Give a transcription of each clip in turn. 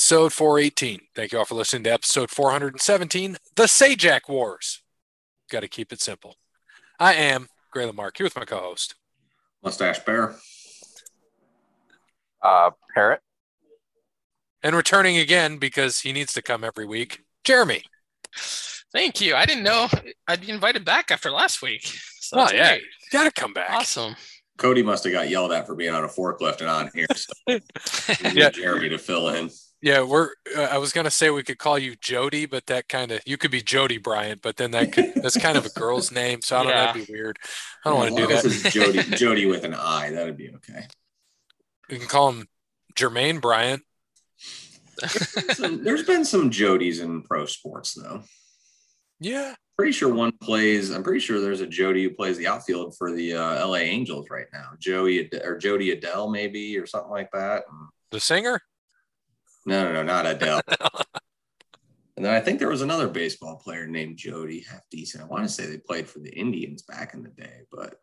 episode 418. Thank you all for listening to episode 417, The Sajak Wars. Got to keep it simple. I am Gray Lamarck here with my co-host. Mustache Bear. Uh, Parrot. And returning again because he needs to come every week, Jeremy. Thank you. I didn't know I'd be invited back after last week. So Oh yeah, great. you gotta come back. Awesome. Cody must have got yelled at for being on a forklift and on here. So need Yeah. Jeremy to fill in. Yeah, we're. Uh, I was gonna say we could call you Jody, but that kind of you could be Jody Bryant, but then that could that's kind of a girl's name, so I don't know. That'd be weird. I don't want to do As that. as it's Jody, Jody with an I. That'd be okay. We can call him Jermaine Bryant. So there's been some Jodies in pro sports though. Yeah, Pretty sure one plays. I'm pretty sure there's a Jody who plays the outfield for the uh, LA Angels right now. Joey Ad- or Jody Adele maybe or something like that. the singer. No, no, no, not Adele. and then I think there was another baseball player named Jody, half decent. I want to say they played for the Indians back in the day, but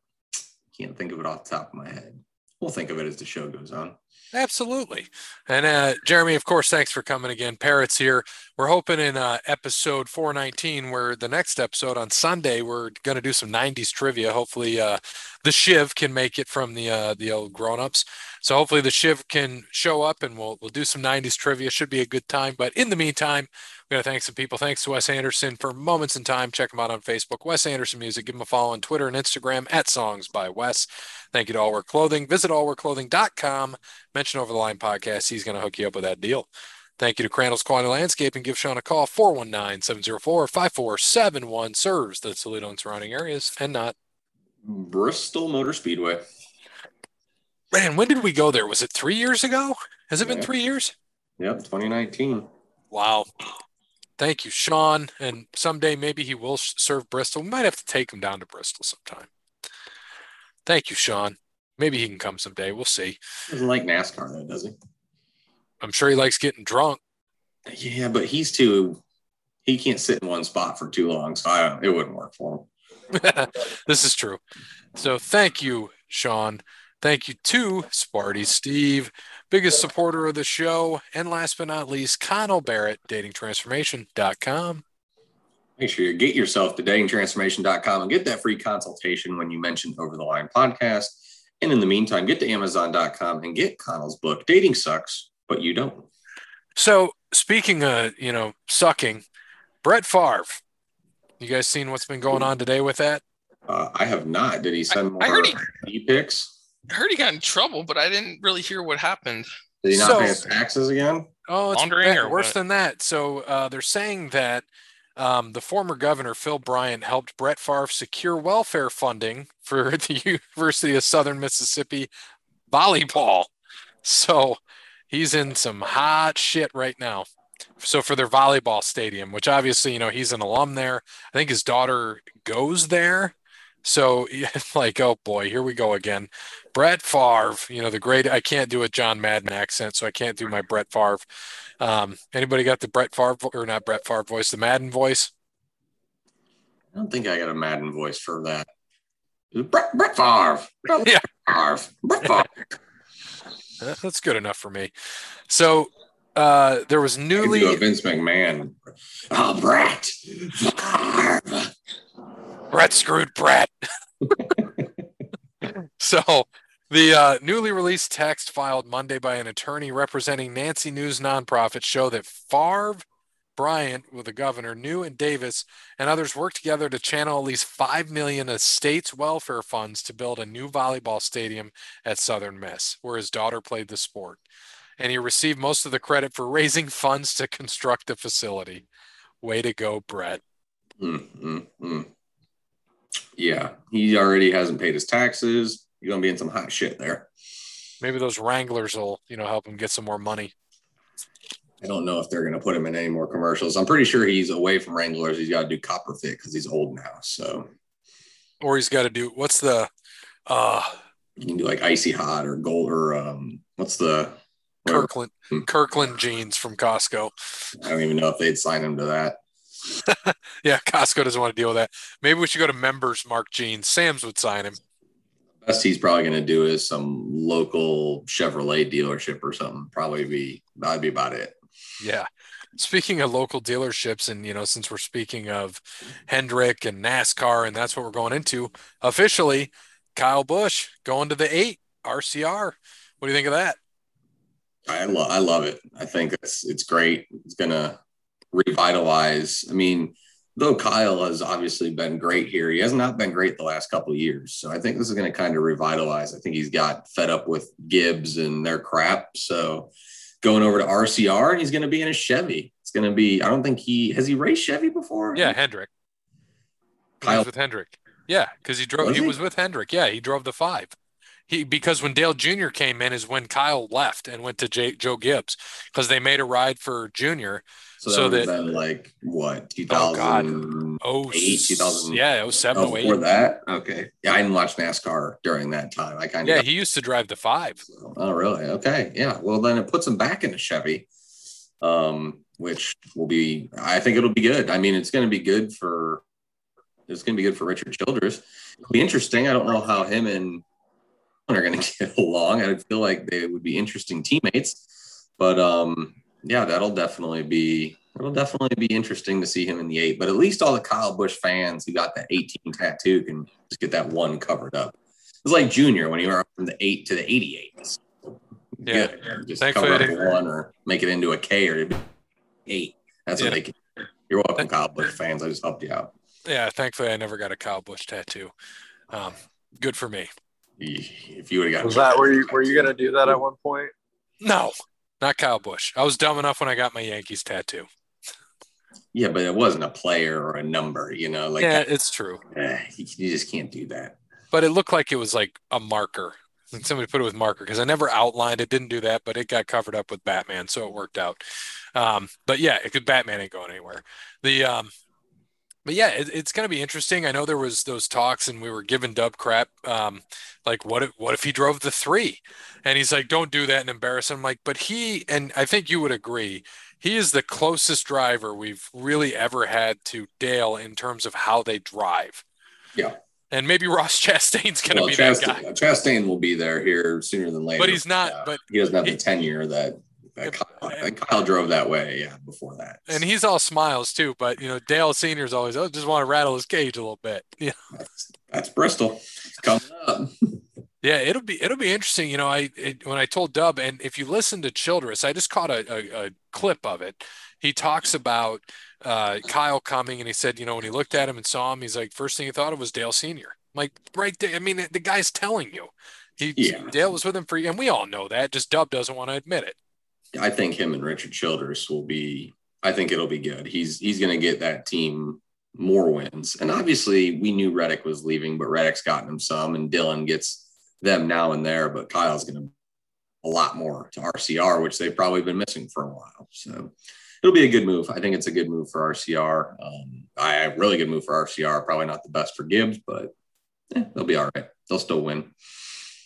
can't think of it off the top of my head. We'll think of it as the show goes on. Absolutely. And uh, Jeremy, of course, thanks for coming again. Parrots here. We're hoping in uh, episode 419, where the next episode on Sunday, we're going to do some 90s trivia. Hopefully, uh, the Shiv can make it from the uh, the old grown-ups. So hopefully the Shiv can show up and we'll we'll do some 90s trivia. Should be a good time. But in the meantime, we got to thank some people. Thanks to Wes Anderson for Moments in Time. Check him out on Facebook, Wes Anderson Music. Give him a follow on Twitter and Instagram at Songs by Wes. Thank you to All Wear Clothing. Visit allwearclothing.com. Mention Over the Line podcast. He's going to hook you up with that deal. Thank you to Crandall's Quality Landscaping. And give Sean a call, 419 704 5471. Serves the Toledo and surrounding areas and not. Bristol Motor Speedway. Man, when did we go there? Was it three years ago? Has it been three years? Yep, 2019. Wow. Thank you, Sean. And someday maybe he will serve Bristol. We might have to take him down to Bristol sometime. Thank you, Sean. Maybe he can come someday. We'll see. Doesn't like NASCAR though, does he? I'm sure he likes getting drunk. Yeah, but he's too. He can't sit in one spot for too long, so I. It wouldn't work for him. this is true. So thank you, Sean. Thank you to Sparty Steve, biggest supporter of the show. And last but not least, Connell Barrett, datingtransformation.com. Make sure you get yourself to datingtransformation.com and get that free consultation when you mention Over the Line podcast. And in the meantime, get to amazon.com and get Connell's book, Dating Sucks, but you don't. So speaking of, you know, sucking, Brett Favre. You guys seen what's been going on today with that? Uh, I have not. Did he send more I heard he- e-pics? I heard he got in trouble, but I didn't really hear what happened. Did he not So- pay his taxes again? Oh, it's Laundering bad- or worse what? than that. So uh, they're saying that um, the former governor Phil Bryant helped Brett Favre secure welfare funding for the University of Southern Mississippi volleyball. So he's in some hot shit right now. So for their volleyball stadium, which obviously you know he's an alum there. I think his daughter goes there. So like, oh boy, here we go again. Brett Favre, you know the great. I can't do a John Madden accent, so I can't do my Brett Favre. Um, anybody got the Brett Favre or not Brett Favre voice, the Madden voice? I don't think I got a Madden voice for that. Brett, Brett Favre. Brett Yeah. Favre. Brett Favre. That's good enough for me. So uh, there was I do a newly Vince McMahon. Oh, Brett Favre. Brett screwed Brett. so the uh, newly released text filed Monday by an attorney representing Nancy New's nonprofit show that Favre, Bryant, with the governor, New and Davis, and others worked together to channel at least five million of state's welfare funds to build a new volleyball stadium at Southern Miss, where his daughter played the sport. And he received most of the credit for raising funds to construct the facility. Way to go, Brett. Mm, mm, mm. Yeah, he already hasn't paid his taxes. You're gonna be in some hot shit there. Maybe those Wranglers will, you know, help him get some more money. I don't know if they're gonna put him in any more commercials. I'm pretty sure he's away from Wranglers. He's got to do Copper Fit because he's old now. So Or he's got to do what's the uh you can do like Icy Hot or Gold or um, what's the. Kirkland Hmm. Kirkland jeans from Costco. I don't even know if they'd sign him to that. Yeah, Costco doesn't want to deal with that. Maybe we should go to Member's Mark Jeans. Sam's would sign him. Best he's probably gonna do is some local Chevrolet dealership or something. Probably be that'd be about it. Yeah. Speaking of local dealerships, and you know, since we're speaking of Hendrick and NASCAR, and that's what we're going into, officially, Kyle Busch going to the eight RCR. What do you think of that? I love I love it. I think it's it's great. It's gonna revitalize. I mean, though Kyle has obviously been great here, he has not been great the last couple of years. So I think this is going to kind of revitalize. I think he's got fed up with Gibbs and their crap. So going over to RCR and he's going to be in a Chevy. It's going to be, I don't think he has he raced Chevy before? Yeah, Hendrick. Kyle with Hendrick. Yeah, because he drove, was he? he was with Hendrick. Yeah, he drove the five he because when Dale Jr. came in is when Kyle left and went to J, Joe Gibbs because they made a ride for Junior. So that, so that been like what 2008, oh, 2000, yeah, 07, oh, 08. Before that, okay, yeah, I didn't watch NASCAR during that time. I kind of yeah, he used to drive the five. So, oh, really? Okay, yeah. Well, then it puts him back in a Chevy, um, which will be. I think it'll be good. I mean, it's going to be good for. It's going to be good for Richard Childress. It'll be interesting. I don't know how him and are going to get along. I feel like they would be interesting teammates. But um, yeah, that'll definitely be it'll definitely be interesting to see him in the eight. But at least all the Kyle Busch fans who got that 18 tattoo can just get that one covered up. It's like Junior when he went from the eight to the 88. Yeah, just Thankfully, cover up one or make it into a K or eight. That's yeah. what they can. You're welcome, Kyle Busch fans. I just helped you out. Yeah, thankfully I never got a Kyle Busch tattoo. Um, good for me if you would have got was that were you were you gonna do that at one point? No, not Kyle Busch. I was dumb enough when I got my Yankees tattoo. Yeah, but it wasn't a player or a number, you know. Like yeah, it's true. Eh, you, you just can't do that. But it looked like it was like a marker. And Somebody put it with marker because I never outlined it. Didn't do that, but it got covered up with Batman, so it worked out. Um, but yeah, it could Batman ain't going anywhere. The um, but yeah, it, it's going to be interesting. I know there was those talks, and we were giving Dub crap. Um, like, what if what if he drove the three? And he's like, "Don't do that and embarrass him." I'm like, but he and I think you would agree, he is the closest driver we've really ever had to Dale in terms of how they drive. Yeah. And maybe Ross Chastain's going to well, be Chastain, that guy. Chastain will be there here sooner than later. But he's not. Yeah. But he doesn't have the tenure that Kyle, Kyle, drove that way, yeah, before that. And he's all smiles too, but you know, Dale Senior's always, I oh, just want to rattle his cage a little bit. Yeah, that's, that's Bristol coming up. yeah, it'll be it'll be interesting. You know, I it, when I told Dub, and if you listen to Childress, I just caught a, a, a clip of it. He talks about uh, Kyle coming, and he said, you know, when he looked at him and saw him, he's like, first thing he thought of was Dale Senior. like right there. I mean, the guy's telling you. He yeah. Dale was with him for, and we all know that. Just Dub doesn't want to admit it. I think him and Richard Childress will be. I think it'll be good. He's he's going to get that team more wins, and obviously we knew Reddick was leaving, but Reddick's gotten him some, and Dillon gets them now and there. But Kyle's going to a lot more to RCR, which they've probably been missing for a while. So it'll be a good move. I think it's a good move for RCR. Um, I really good move for RCR. Probably not the best for Gibbs, but eh, they'll be all right. They'll still win.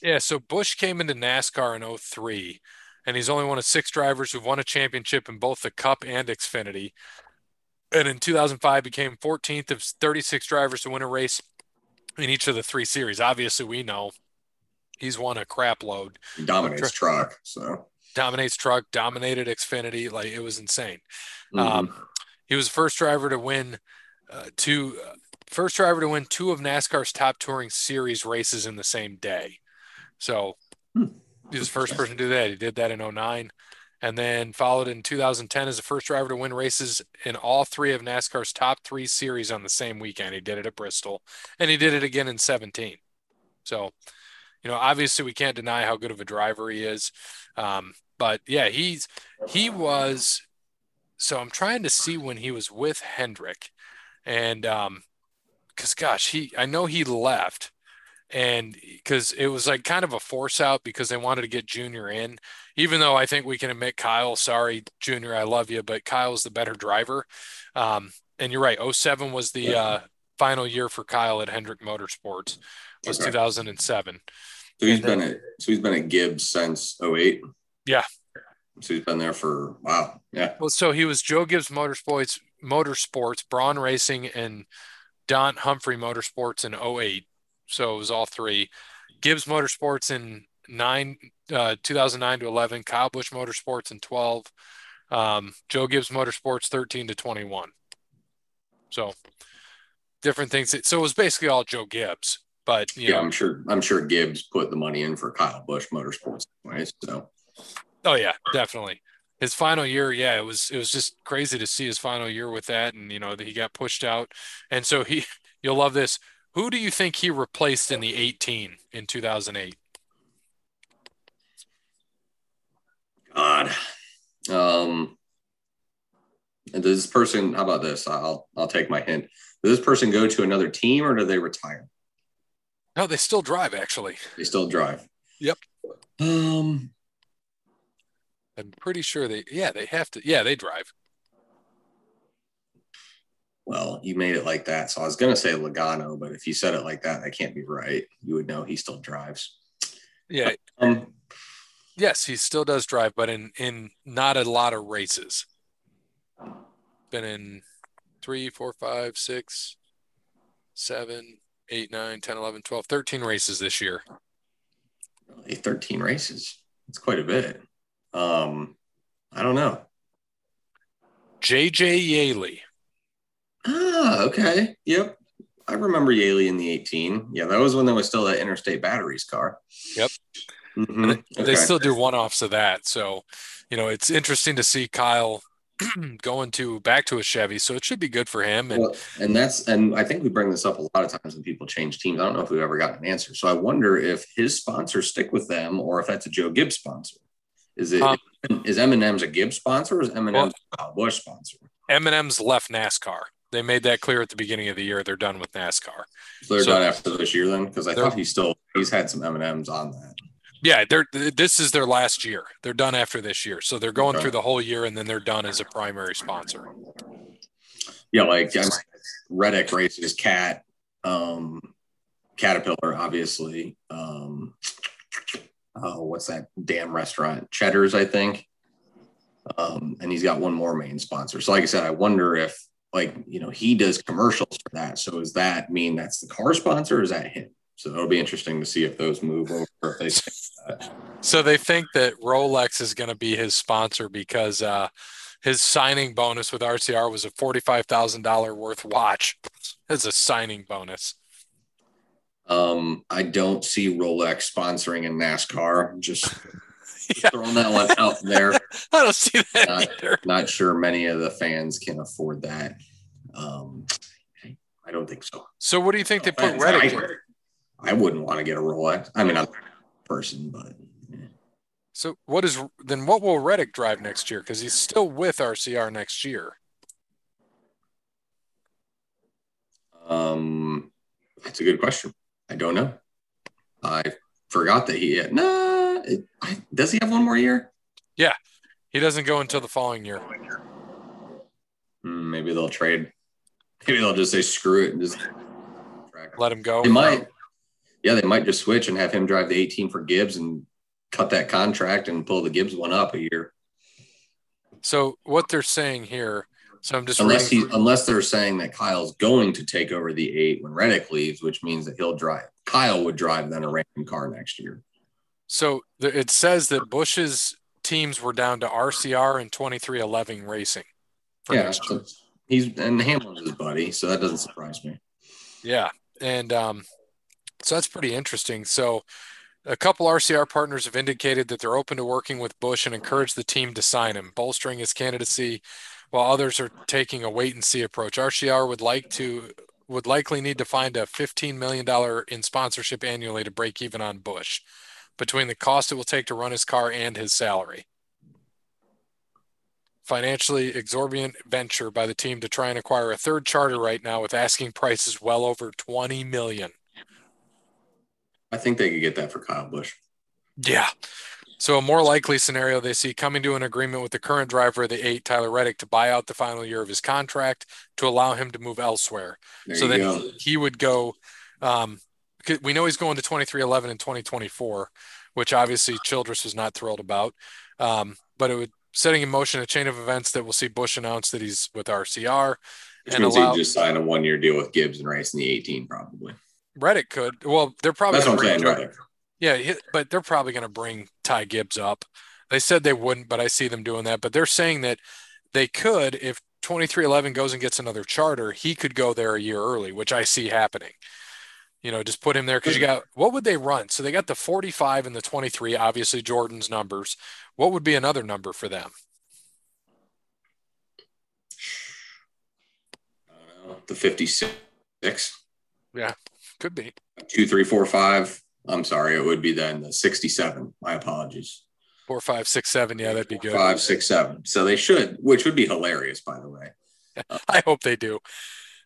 Yeah. So Busch came into NASCAR in 03 and he's only one of six drivers who've won a championship in both the Cup and Xfinity. And in 2005, became 14th of 36 drivers to win a race in each of the three series. Obviously, we know he's won a crap load. He dominates truck, so dominates truck, dominated Xfinity. Like it was insane. Mm-hmm. Um, he was the first driver to win uh, two, uh, first driver to win two of NASCAR's top touring series races in the same day. So. Hmm he was the first person to do that. He did that in 09 and then followed in 2010 as the first driver to win races in all three of NASCAR's top three series on the same weekend. He did it at Bristol and he did it again in 17. So, you know, obviously we can't deny how good of a driver he is. Um, but yeah, he's, he was, so I'm trying to see when he was with Hendrick and, um, cause gosh, he, I know he left and because it was like kind of a force out because they wanted to get Junior in, even though I think we can admit Kyle, sorry, Junior, I love you, but Kyle's the better driver. Um, and you're right, 07 was the uh, final year for Kyle at Hendrick Motorsports, was okay. 2007. So he's then, been at so he's been at Gibbs since 08. Yeah. So he's been there for wow. Yeah. Well, so he was Joe Gibbs Motorsports, Motorsports, Braun Racing, and Don Humphrey Motorsports in 08 so it was all three. Gibbs Motorsports in nine, uh, 2009 to 11. Kyle Busch Motorsports in 12. Um, Joe Gibbs Motorsports 13 to 21. So different things. So it was basically all Joe Gibbs, but yeah, know, I'm sure I'm sure Gibbs put the money in for Kyle Busch Motorsports anyway. So oh yeah, definitely. His final year, yeah, it was it was just crazy to see his final year with that, and you know he got pushed out, and so he you'll love this. Who do you think he replaced in the 18 in 2008? God, um, does this person? How about this? I'll I'll take my hint. Does this person go to another team or do they retire? No, they still drive. Actually, they still drive. Yep. Um, I'm pretty sure they. Yeah, they have to. Yeah, they drive. Well, you made it like that, so I was gonna say Logano, but if you said it like that, that can't be right. You would know he still drives. Yeah. Um, yes, he still does drive, but in in not a lot of races. Been in three, four, five, six, seven, eight, nine, 10, 11, 12, 13 races this year. Really? 13 races. That's quite a bit. Um, I don't know. JJ Yeley. Ah, okay. Yep. I remember Yeley in the 18. Yeah, that was when there was still that interstate batteries car. Yep. Mm-hmm. They, okay. they still do one offs of that. So, you know, it's interesting to see Kyle going to back to a Chevy, so it should be good for him. And well, and that's and I think we bring this up a lot of times when people change teams. I don't know if we've ever gotten an answer. So I wonder if his sponsors stick with them or if that's a Joe Gibbs sponsor. Is it um, is M&M's a Gibbs sponsor or is M&M's well, a Busch sponsor? M&M's left NASCAR. They made that clear at the beginning of the year. They're done with NASCAR. So they're so, done after this year then, because I thought he still he's had some M&M's on that. Yeah, they're this is their last year. They're done after this year, so they're going okay. through the whole year, and then they're done as a primary sponsor. Yeah, like I'm, Reddick races Cat, um, Caterpillar, obviously. Um, oh, what's that damn restaurant? Cheddar's, I think. Um, and he's got one more main sponsor. So, like I said, I wonder if, like, you know, he does commercials for that. So, does that mean that's the car sponsor? Or is that him? So it'll be interesting to see if those move over. If they so they think that Rolex is going to be his sponsor because uh, his signing bonus with RCR was a forty-five thousand dollar worth watch as a signing bonus. Um, I don't see Rolex sponsoring in NASCAR. Just yeah. throwing that one out there. I don't see that not, either. Not sure many of the fans can afford that. Um, I don't think so. So what do you think they put Reddick? I wouldn't want to get a Rolex. I mean, I'm a person, but. Yeah. So what is then? What will Reddick drive next year? Because he's still with RCR next year. Um, that's a good question. I don't know. I forgot that he had. Nah, it, I, does he have one more year? Yeah, he doesn't go until the following year. Hmm, maybe they'll trade. Maybe they'll just say screw it and just let him go. They might yeah, they might just switch and have him drive the 18 for Gibbs and cut that contract and pull the Gibbs one up a year. So what they're saying here, so I'm just unless he unless they're saying that Kyle's going to take over the eight when Reddick leaves, which means that he'll drive. Kyle would drive then a random car next year. So it says that Busch's teams were down to RCR and 23XI Racing. yeah, so he's and Hamlin's his buddy, so that doesn't surprise me. Yeah, and um, so that's pretty interesting. So a couple RCR partners have indicated that they're open to working with Busch and encourage the team to sign him, bolstering his candidacy, while others are taking a wait and see approach. RCR would like to would likely need to find a $15 million in sponsorship annually to break even on Busch between the cost it will take to run his car and his salary. Financially exorbitant venture by the team to try and acquire a third charter right now with asking prices well over 20 million. I think they could get that for Kyle Busch. Yeah. So a more likely scenario they see coming to an agreement with the current driver of the eight, Tyler Reddick, to buy out the final year of his contract to allow him to move elsewhere. There so then go. he would go. Um, we know he's going to 23XI in 2024, which obviously Childress was not thrilled about. Um, but it would setting in motion a chain of events that will see Busch announce that he's with RCR. Which and means allow, he just sign a one year deal with Gibbs and race in the 18, probably. Reddick could. Well, they're probably that's what I'm saying. Yeah, but they're probably going to bring Ty Gibbs up. They said they wouldn't, but I see them doing that. But they're saying that they could if 23XI goes and gets another charter, he could go there a year early, which I see happening. You know, just put him there because you got what would they run? So they got the 45 and the 23, obviously Jordan's numbers. What would be another number for them? Uh, the 56. Yeah, could be. Two, three, four, five. I'm sorry, it would be then the 67. My apologies. Four, five, six, seven. Yeah, that'd be good. Five, six, seven. So they should, which would be hilarious, by the way. I hope they do.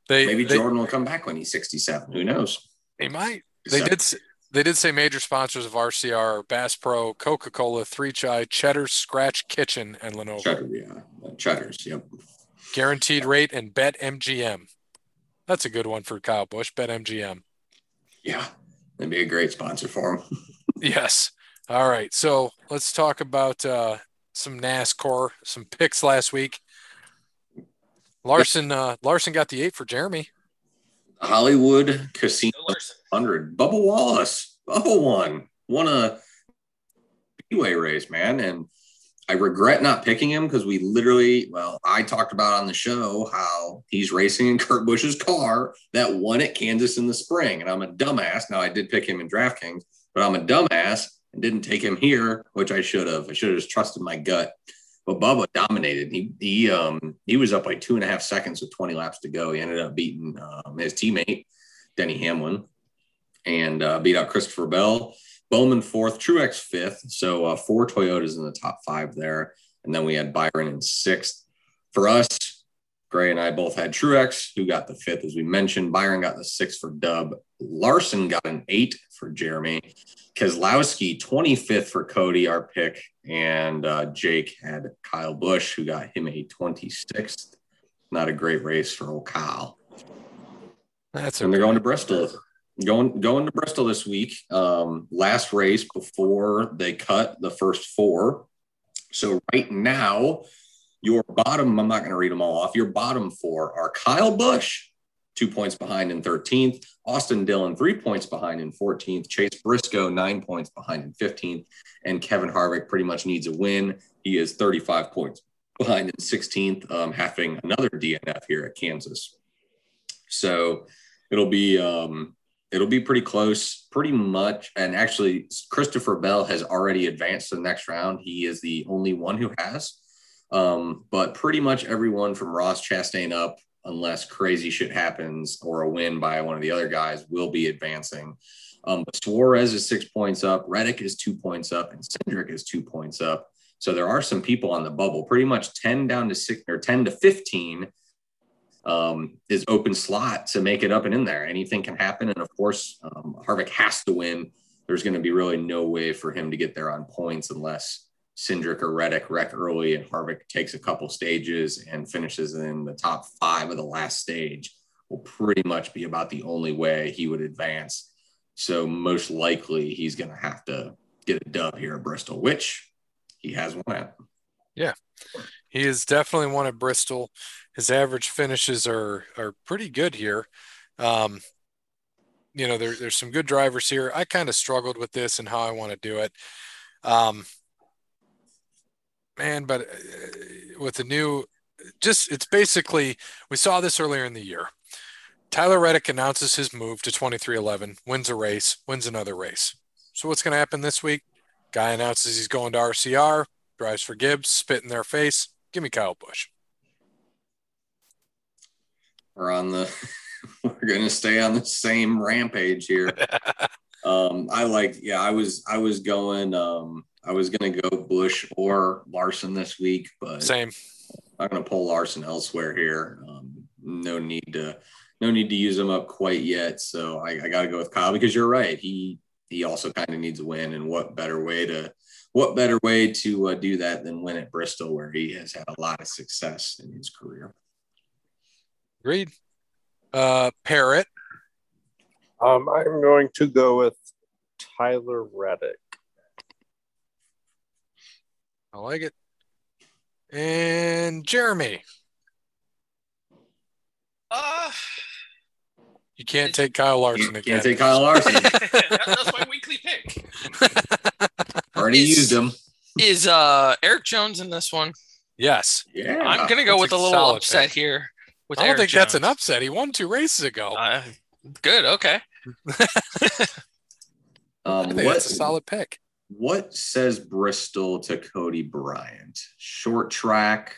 They maybe they, Jordan will come back when he's 67. Who knows? They might. They did. They did say major sponsors of RCR are Bass Pro, Coca Cola, 3CHI, Cheddar's Scratch Kitchen, and Lenovo. Cheddar, yeah, Cheddar's. Yep. Guaranteed rate and Bet MGM. That's a good one for Kyle Busch. Bet MGM. Yeah, that'd be a great sponsor for him. yes. All right. So let's talk about uh, some NASCAR, some picks last week. Larson, uh, Larson got the eight for Jeremy. Hollywood Casino 100. Bubba Wallace, Bubba won, won a speedway race, man, and I regret not picking him because we literally, well, I talked about on the show how he's racing in Kurt Busch's car that won at Kansas in the spring. And I'm a dumbass. Now I did pick him in DraftKings, but I'm a dumbass and didn't take him here, which I should have. I should have just trusted my gut. But Bubba dominated. He he um he was up by two and a half seconds with 20 laps to go. He ended up beating um, his teammate Denny Hamlin and uh, beat out Christopher Bell. Bowman fourth, Truex fifth. So uh, four Toyotas in the top five there. And then we had Byron in sixth. For us, Gray and I both had Truex, who got the fifth, as we mentioned. Byron got the sixth for Dub. Larson got an eight for Jeremy. Keselowski, 25th for Cody, our pick. And uh, Jake had Kyle Busch, who got him a 26th. Not a great race for old Kyle. That's and they're going to Bristol going going to Bristol this week. Um, last race before they cut the first four. So right now, your bottom, I'm not going to read them all off. Your bottom four are Kyle Busch, two points behind in 13th, Austin Dillon, three points behind in 14th, Chase Briscoe, nine points behind in 15th, and Kevin Harvick pretty much needs a win. He is 35 points behind in 16th, um, having another DNF here at Kansas. So it'll be um, it'll be pretty close, pretty much. And actually, Christopher Bell has already advanced to the next round. He is the only one who has. Um, but pretty much everyone from Ross Chastain up, unless crazy shit happens or a win by one of the other guys, will be advancing. Um, but Suarez is six points up, Reddick is two points up, and Cindric is two points up. So there are some people on the bubble, pretty much 10 down to six or 10 to 15 um, is open slot to make it up and in there. Anything can happen. And of course, um, Harvick has to win. There's going to be really no way for him to get there on points unless Cindric or Reddick wreck early and Harvick takes a couple stages and finishes in the top five of the last stage. Will pretty much be about the only way he would advance. So most likely he's going to have to get a dub here at Bristol, which he has one at. Yeah, he is definitely one at Bristol his average finishes are are pretty good here. Um, you know, there, there's some good drivers here. I kind of struggled with this and how I want to do it. Um, man, but uh, with the new, just it's basically we saw this earlier in the year. Tyler Reddick announces his move to 23XI, wins a race, wins another race. So what's going to happen this week? Guy announces he's going to RCR, drives for Gibbs, spit in their face. Give me Kyle Busch we're on the we're gonna stay on the same rampage here. um, I like, yeah, I was I was going um I was gonna go Busch or Larson this week, but same. I'm gonna pull Larson elsewhere here. Um, no need to no need to use him up quite yet. So I, I gotta go with Kyle because you're right. He he also kind of needs a win, and what better way to what better way to uh, do that than win at Bristol, where he has had a lot of success in his career. Agreed. Uh, Parrot. Um, I'm going to go with Tyler Reddick. I like it. And Jeremy. Uh, you can't take Kyle Larson you again. Can't take Kyle Larson. that's my weekly pick. Already It's- used him. Is uh Erik Jones in this one? Yes. Yeah. I'm gonna go that's with a a little upset pick. here. With I don't Eric think that's an upset. He won two races ago. Uh, good. Okay. I Um, think what, that's a solid pick. What says Bristol to Cody Bryant? Short track,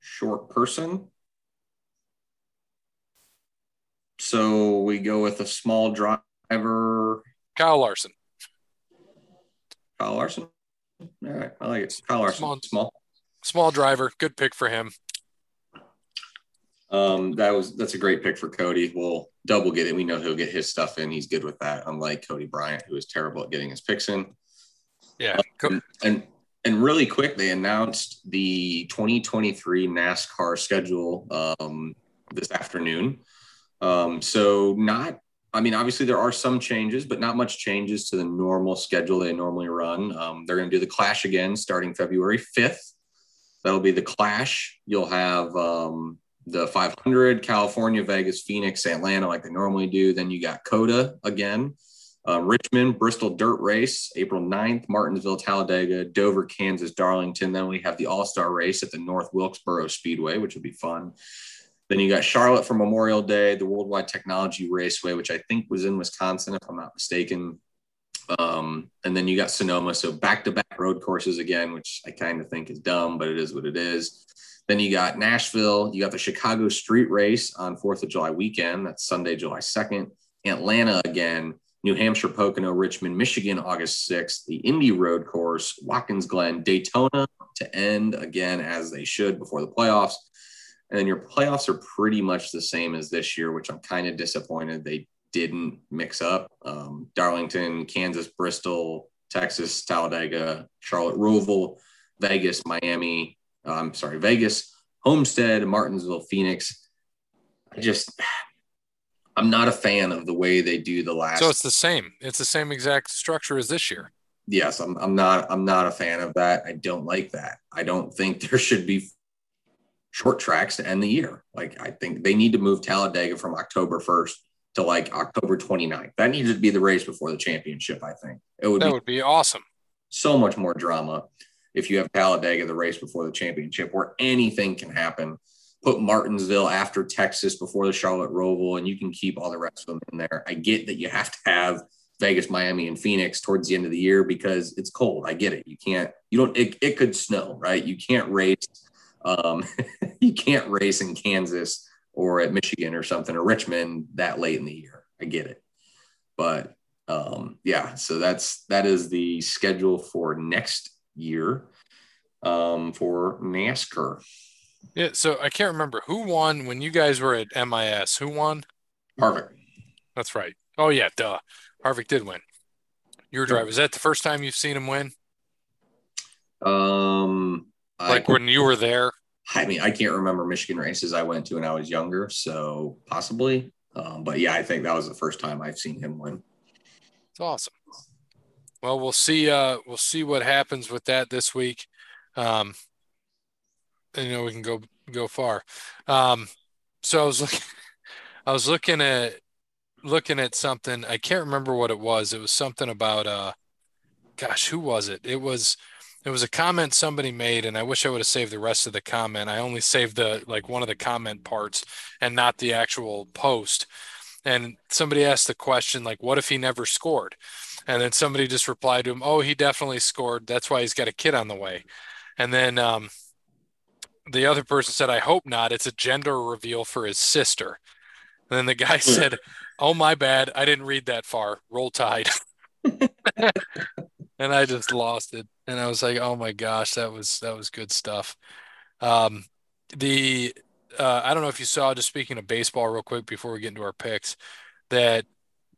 short person. So we go with a small driver, Kyle Larson. Kyle Larson. All right, I like it. Kyle Larson, Small. small. Small driver. Good pick for him. Um, that was that's a great pick for Cody. We'll double get it. We know he'll get his stuff in. He's good with that. Unlike Cody Bryant, who is terrible at getting his picks in. Yeah. And and, and really quick, they announced the 2023 NASCAR schedule um, this afternoon. Um, so not, I mean, obviously there are some changes, but not much changes to the normal schedule they normally run. Um, they're going to do the Clash again starting February 5th. That'll be the Clash. You'll have um, the 500, California, Vegas, Phoenix, Atlanta, like they normally do. Then you got COTA again. Uh, Richmond, Bristol Dirt Race, April 9th, Martinsville, Talladega, Dover, Kansas, Darlington. Then we have the All Star Race at the North Wilkesboro Speedway, which would be fun. Then you got Charlotte for Memorial Day, the Worldwide Technology Raceway, which I think was in Wisconsin, if I'm not mistaken. Um, and then you got Sonoma. So back to back road courses again, which I kind of think is dumb, but it is what it is. Then you got Nashville. You got the Chicago Street Race on 4th of July weekend. That's Sunday, July 2nd. Atlanta again. New Hampshire, Pocono, Richmond, Michigan, August 6th. The Indy Road Course, Watkins Glen, Daytona to end again as they should before the playoffs. And then your playoffs are pretty much the same as this year, which I'm kind of disappointed they didn't mix up. Um, Darlington, Kansas, Bristol, Texas, Talladega, Charlotte, Roval, Vegas, Miami. uh, I'm sorry, Vegas, Homestead, Martinsville, Phoenix. I just, I'm not a fan of the way they do the last. So it's the same. It's the same exact structure as this year. yes, I'm, I'm not, I'm not a fan of that. I don't like that. I don't think there should be short tracks to end the year. Like I think they need to move Talladega from October 1st to like October 29th. That needs to be the race before the championship. I think it would That be would be awesome. so much more drama if you have Talladega the race before the championship where anything can happen. Put Martinsville after Texas before the Charlotte Roval, and you can keep all the rest of them in there. I get that you have to have Vegas, Miami, and Phoenix towards the end of the year because it's cold. I get it. You can't, you don't, it, it could snow, right? You can't race, um, you can't race in Kansas or at Michigan or something or Richmond that late in the year. I get it. But um, yeah, so that's that is the schedule for next year um, for NASCAR. Yeah. So I can't remember who won when you guys were at MIS. Who won? Perfect. That's right. Oh yeah, duh. Harvick did win. Your drive. Is that the first time you've seen him win? Um, Like I, when you were there? I mean, I can't remember Michigan races I went to when I was younger, so possibly. Um, but yeah, I think that was the first time I've seen him win. It's awesome. Well, we'll see. Uh, we'll see what happens with that this week. Um, you know, we can go go far. Um, so I was looking, I was looking at looking at something. I can't remember what it was. It was something about uh, gosh, who was it? It was it was a comment somebody made, and I wish I would have saved the rest of the comment. I only saved the like one of the comment parts and not the actual post. And somebody asked the question like, "What if he never scored?" And then somebody just replied to him, "Oh, he definitely scored. That's why he's got a kid on the way." And then um, the other person said, "I hope not. It's a gender reveal for his sister." And then the guy said, "Oh, my bad. I didn't read that far. Roll Tide." and I just lost it. And I was like, "Oh my gosh, that was that was good stuff." Um, the uh, I don't know if you saw. Just speaking of baseball, real quick before we get into our picks, that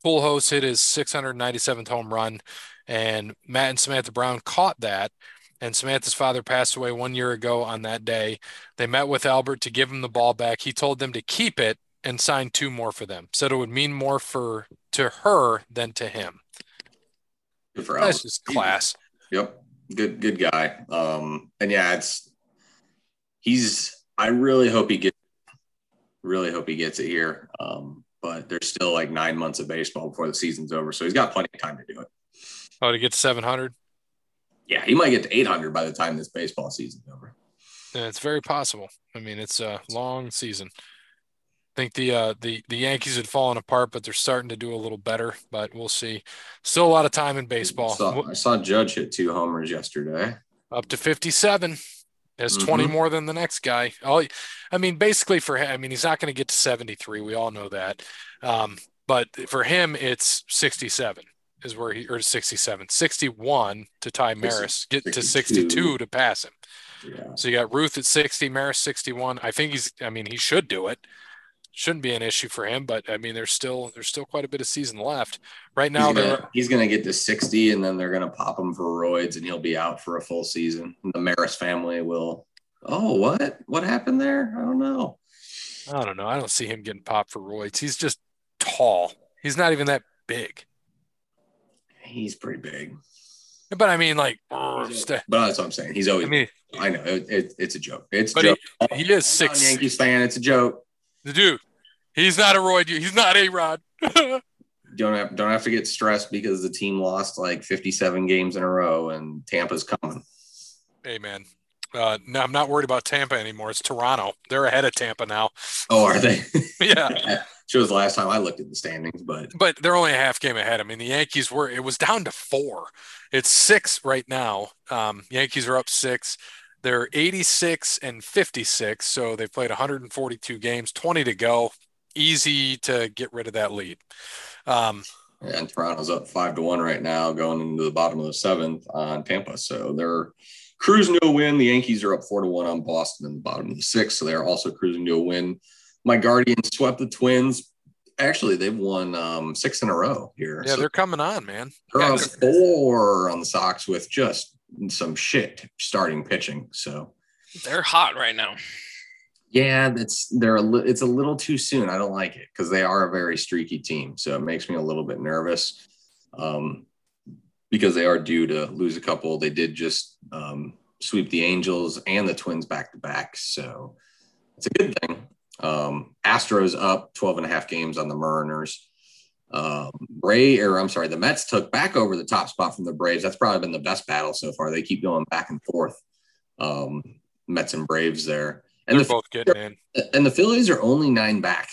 Pujols hit his 697th home run, and Matt and Samantha Brown caught that. And Samantha's father passed away one year ago on that day. They met with Albert to give him the ball back. He told them to keep it and sign two more for them. Said it would mean more for to her than to him. Good for That's Albert. just class. Yep. Good, good guy. Um, and yeah, it's he's I really hope he gets really hope he gets it here. Um, but there's still like nine months of baseball before the season's over. So he's got plenty of time to do it. Oh, to get 700? Yeah, he might get to 800 by the time this baseball season's over. Yeah, it's very possible. I mean, it's a long season. I think the uh, the the Yankees had fallen apart, but they're starting to do a little better. But we'll see. Still a lot of time in baseball. I saw, I saw Judge hit two homers yesterday. Up to 57. Has 20 Mhm. more than the next guy. All, I mean, basically for him, I mean, he's not going to get to 73. We all know that. Um, but for him, it's 67 is where he, or 67, 61 to tie Maris, get to 62. 62 to pass him. Yeah. So you got Ruth at 60, Maris 61. I think he's, I mean, he should do it. Shouldn't be an issue for him, but I mean, there's still, there's still quite a bit of season left. Right now, he's, gonna, he's gonna get to 60 and then they're gonna pop him for roids and he'll be out for a full season. And the Maris family will, oh, what? What happened there? I don't know. I don't know. I don't see him getting popped for roids. He's just tall. He's not even that big. He's pretty big. But I mean, like, But that's what I'm saying. He's always, I I, know it, it, it's a joke. It's a joke. he, he is I'm not a six. Yankees fan. It's a joke. The dude, he's not a roid. He's not a rod. Don't have, don't have to get stressed because the team lost like 57 games in a row and Tampa's coming. hey, man. Uh, no, I'm not worried about Tampa anymore. It's Toronto. They're ahead of Tampa now. Oh, are they? yeah. Was the last time I looked at the standings, but But they're only a half game ahead. I mean, the Yankees were, it was down to four. It's six right now. Um, Yankees are up six. They're 86 and 56. So they've played 142 games, 20 to go. Easy to get rid of that lead. Um, and Toronto's up five to one right now, going into the bottom of the seventh on Tampa. So they're cruising to a win. The Yankees are up four to one on Boston in the bottom of the sixth, so they're also cruising to a win. My Guardians swept the Twins. Actually, they've won um, six in a row here. yeah, So they're coming on, man. they're Yeah, up four on the Sox with just some shit starting pitching. So They're hot right now. yeah, that's they're a li- it's a little too soon. I don't like it because they are a very streaky team, so it makes me a little bit nervous. Um, because they are due to lose a couple. They did just um, sweep the Angels and the Twins back to back, so it's a good thing. Um, Astros up 12 and a half games on the Mariners. Um, Bray, or I'm sorry, the Mets took back over the top spot from the Braves. That's probably been the best battle so far. They keep going back and forth. Um, Mets and Braves there. And They're the both getting in. and the Phillies are only nine back.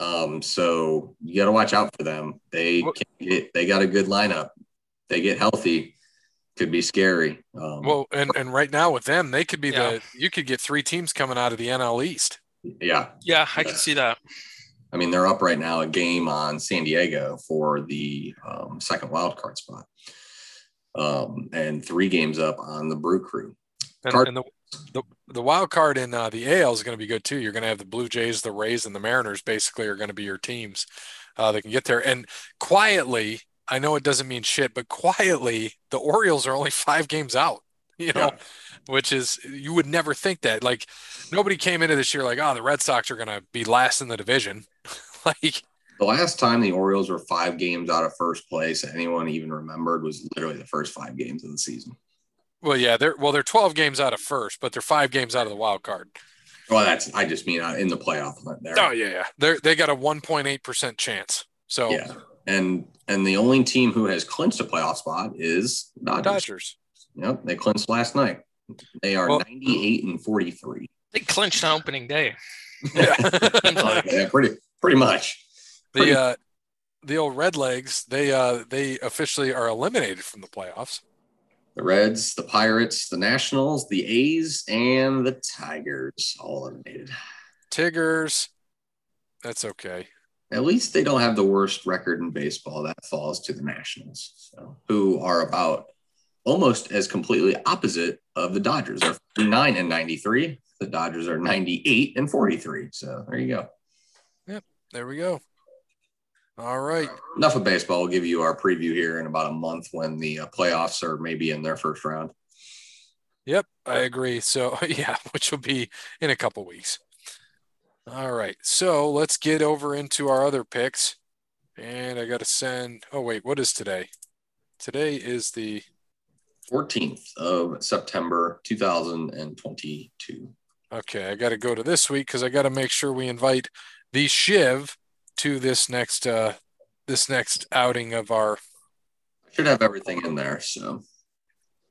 Um, so you got to watch out for them. They What- can get, they got a good lineup. They get healthy, could be scary. Um, Well, and, and right now with them, they could be Yeah. the, you could get three teams coming out of the NL East. Yeah, Yeah, I can see that. I mean they're up right now a game on San Diego for the um, second wild card spot, um, and three games up on the Brew Crew. And, Card- and the, the the wild card in uh, the AL is going to be good too. You're going to have the Blue Jays, the Rays, and the Mariners. Basically, are going to be your teams. Uh, that can get there. And quietly, I know it doesn't mean shit, but quietly, the Orioles are only five games out. You know, Yeah. which is you would never think that. Like nobody came into this year like, oh, the Red Sox are going to be last in the division. like The last time the Orioles were five games out of first place, anyone even remembered was literally the first five games of the season. Well, yeah, they're well, they're 12 games out of first, but they're five games out of the wild card. Well, that's I just mean uh, in the playoff there. Oh yeah, yeah. They're they got a 1.8 percent chance. So Yeah. And and the only team who has clinched a playoff spot is Dodgers. Dodgers. Yep, they clinched last night. They are Well- 98 and 43. They clinched on opening day. Yeah. yeah, pretty pretty much. Pretty- the uh, the old Red Legs, they uh they officially are eliminated from the playoffs. The Reds, the Pirates, the Nationals, the A's, and the Tigers all eliminated. Tigers, that's okay. At least they don't have the worst record in baseball. That falls to the Nationals, so, who are about almost as completely opposite of the Dodgers. They're 49 and 93. The Dodgers are 98 and 43. So there you go. Yep. There we go. All right. Enough of baseball. We'll give you our preview here in about a month when the uh, playoffs are maybe in their first round. Yep, I agree. So yeah, which will be in a couple weeks. All right. So let's get over into our other picks. And I got to send. Oh wait, what is today? Today is the 14th of September 2022. Okay, I got to go to this week because I got to make sure we invite the Shiv to this next uh this next outing of our. I Should have everything in there. So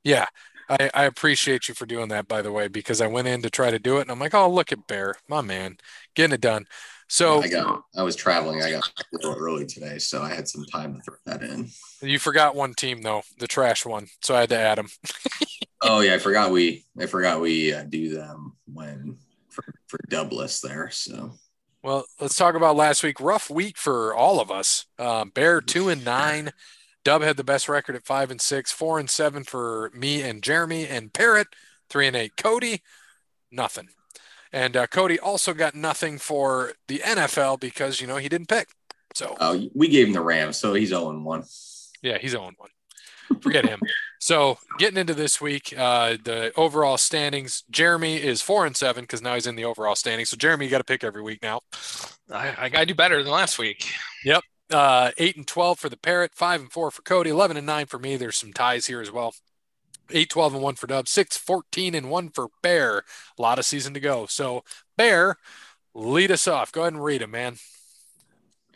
Yeah, I, I appreciate you for doing that, by the way, because I went in to try to do it, and I'm like, oh, look at Bear, my man, getting it done. So I got I was traveling. I got early today, so I had some time to throw that in. You forgot one team though, the trash one, so I had to add them. oh yeah, I forgot we I forgot we uh, do them when for for Dubless there. So well, let's talk about last week. Rough week for all of us. Uh, Bear two and nine. Dub had the best record at five and six. Four and seven for me and Jeremy and Parrot. Three and eight. Cody, nothing. And uh, Cody also got nothing for the NFL because you know he didn't pick. So uh, we gave him the Rams, so he's 0 1. Yeah, he's 0 1. Forget him. So getting into this week, uh, the overall standings, Jeremy is four and seven because now he's in the overall standings. So Jeremy, you got to pick every week now. I, I got to do better than last week. Yep. Uh, eight and twelve for the parrot, five and four for Cody, eleven and nine for me. There's some ties here as well. 8 12 and 1 for Dub, 6 14 and 1 for Bear. A lot of season to go. So, Bear, lead us off. Go ahead and read it, man.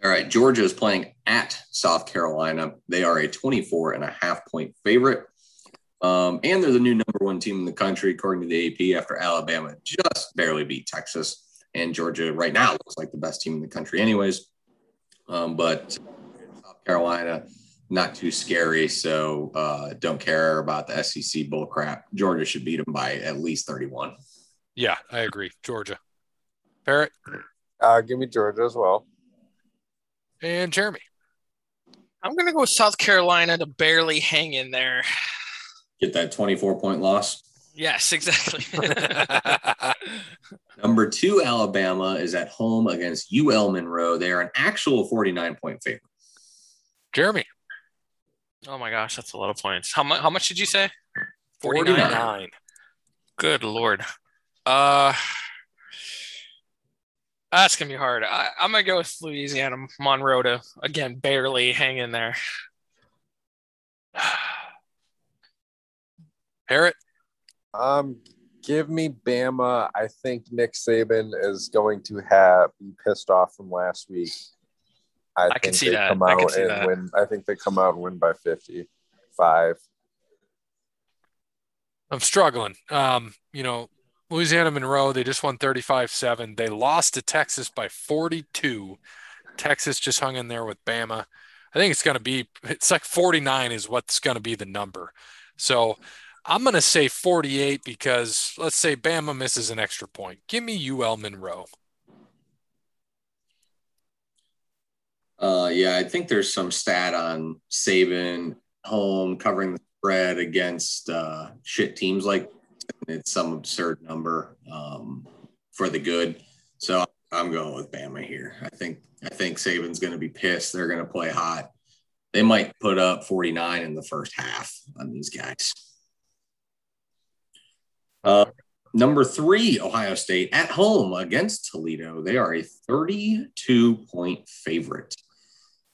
All right. Georgia is playing at South Carolina. They are a 24 and a half point favorite. Um, and they're the new number one team in the country, according to the AP, after Alabama just barely beat Texas. And Georgia right now looks like the best team in the country, anyways. Um, but South Carolina, not too scary. So uh, don't care about the SEC bull crap. Georgia should beat them by at least 31. Yeah, I agree. Georgia. Parrot? Uh, give me Georgia as well. And Jeremy? I'm going to go with South Carolina to barely hang in there. Get that 24 point loss? Yes, exactly. Number two, Alabama is at home against UL Monroe. They are an actual 49 point favorite. Jeremy. Oh my gosh, that's a lot of points. How much? How much did you say? 49. 49. Good lord. Uh, that's gonna be hard. I, am gonna go with Louisiana Monroe to again barely hang in there. Parrot. Um, give me Bama. I think Nick Saban is going to have be pissed off from last week. I, I can see that. Come out and that. win. I think they come out and win by fifty-five. I'm struggling. Um, you know, Louisiana Monroe, they just won 35-7. They lost to Texas by 42. Texas just hung in there with Bama. I think it's going to be it's like 49 is what's going to be the number. So I'm going to say 48 because let's say Bama misses an extra point. Give me UL Monroe. Uh, yeah, I think there's some stat on Saban home covering the spread against uh, shit teams like it's some absurd number um, for the good. So I'm going with Bama here. I think I think Saban's going to be pissed. They're going to play hot. They might put up 49 in the first half on these guys. Uh, number three, Ohio State at home against Toledo. They are a 32 point favorite.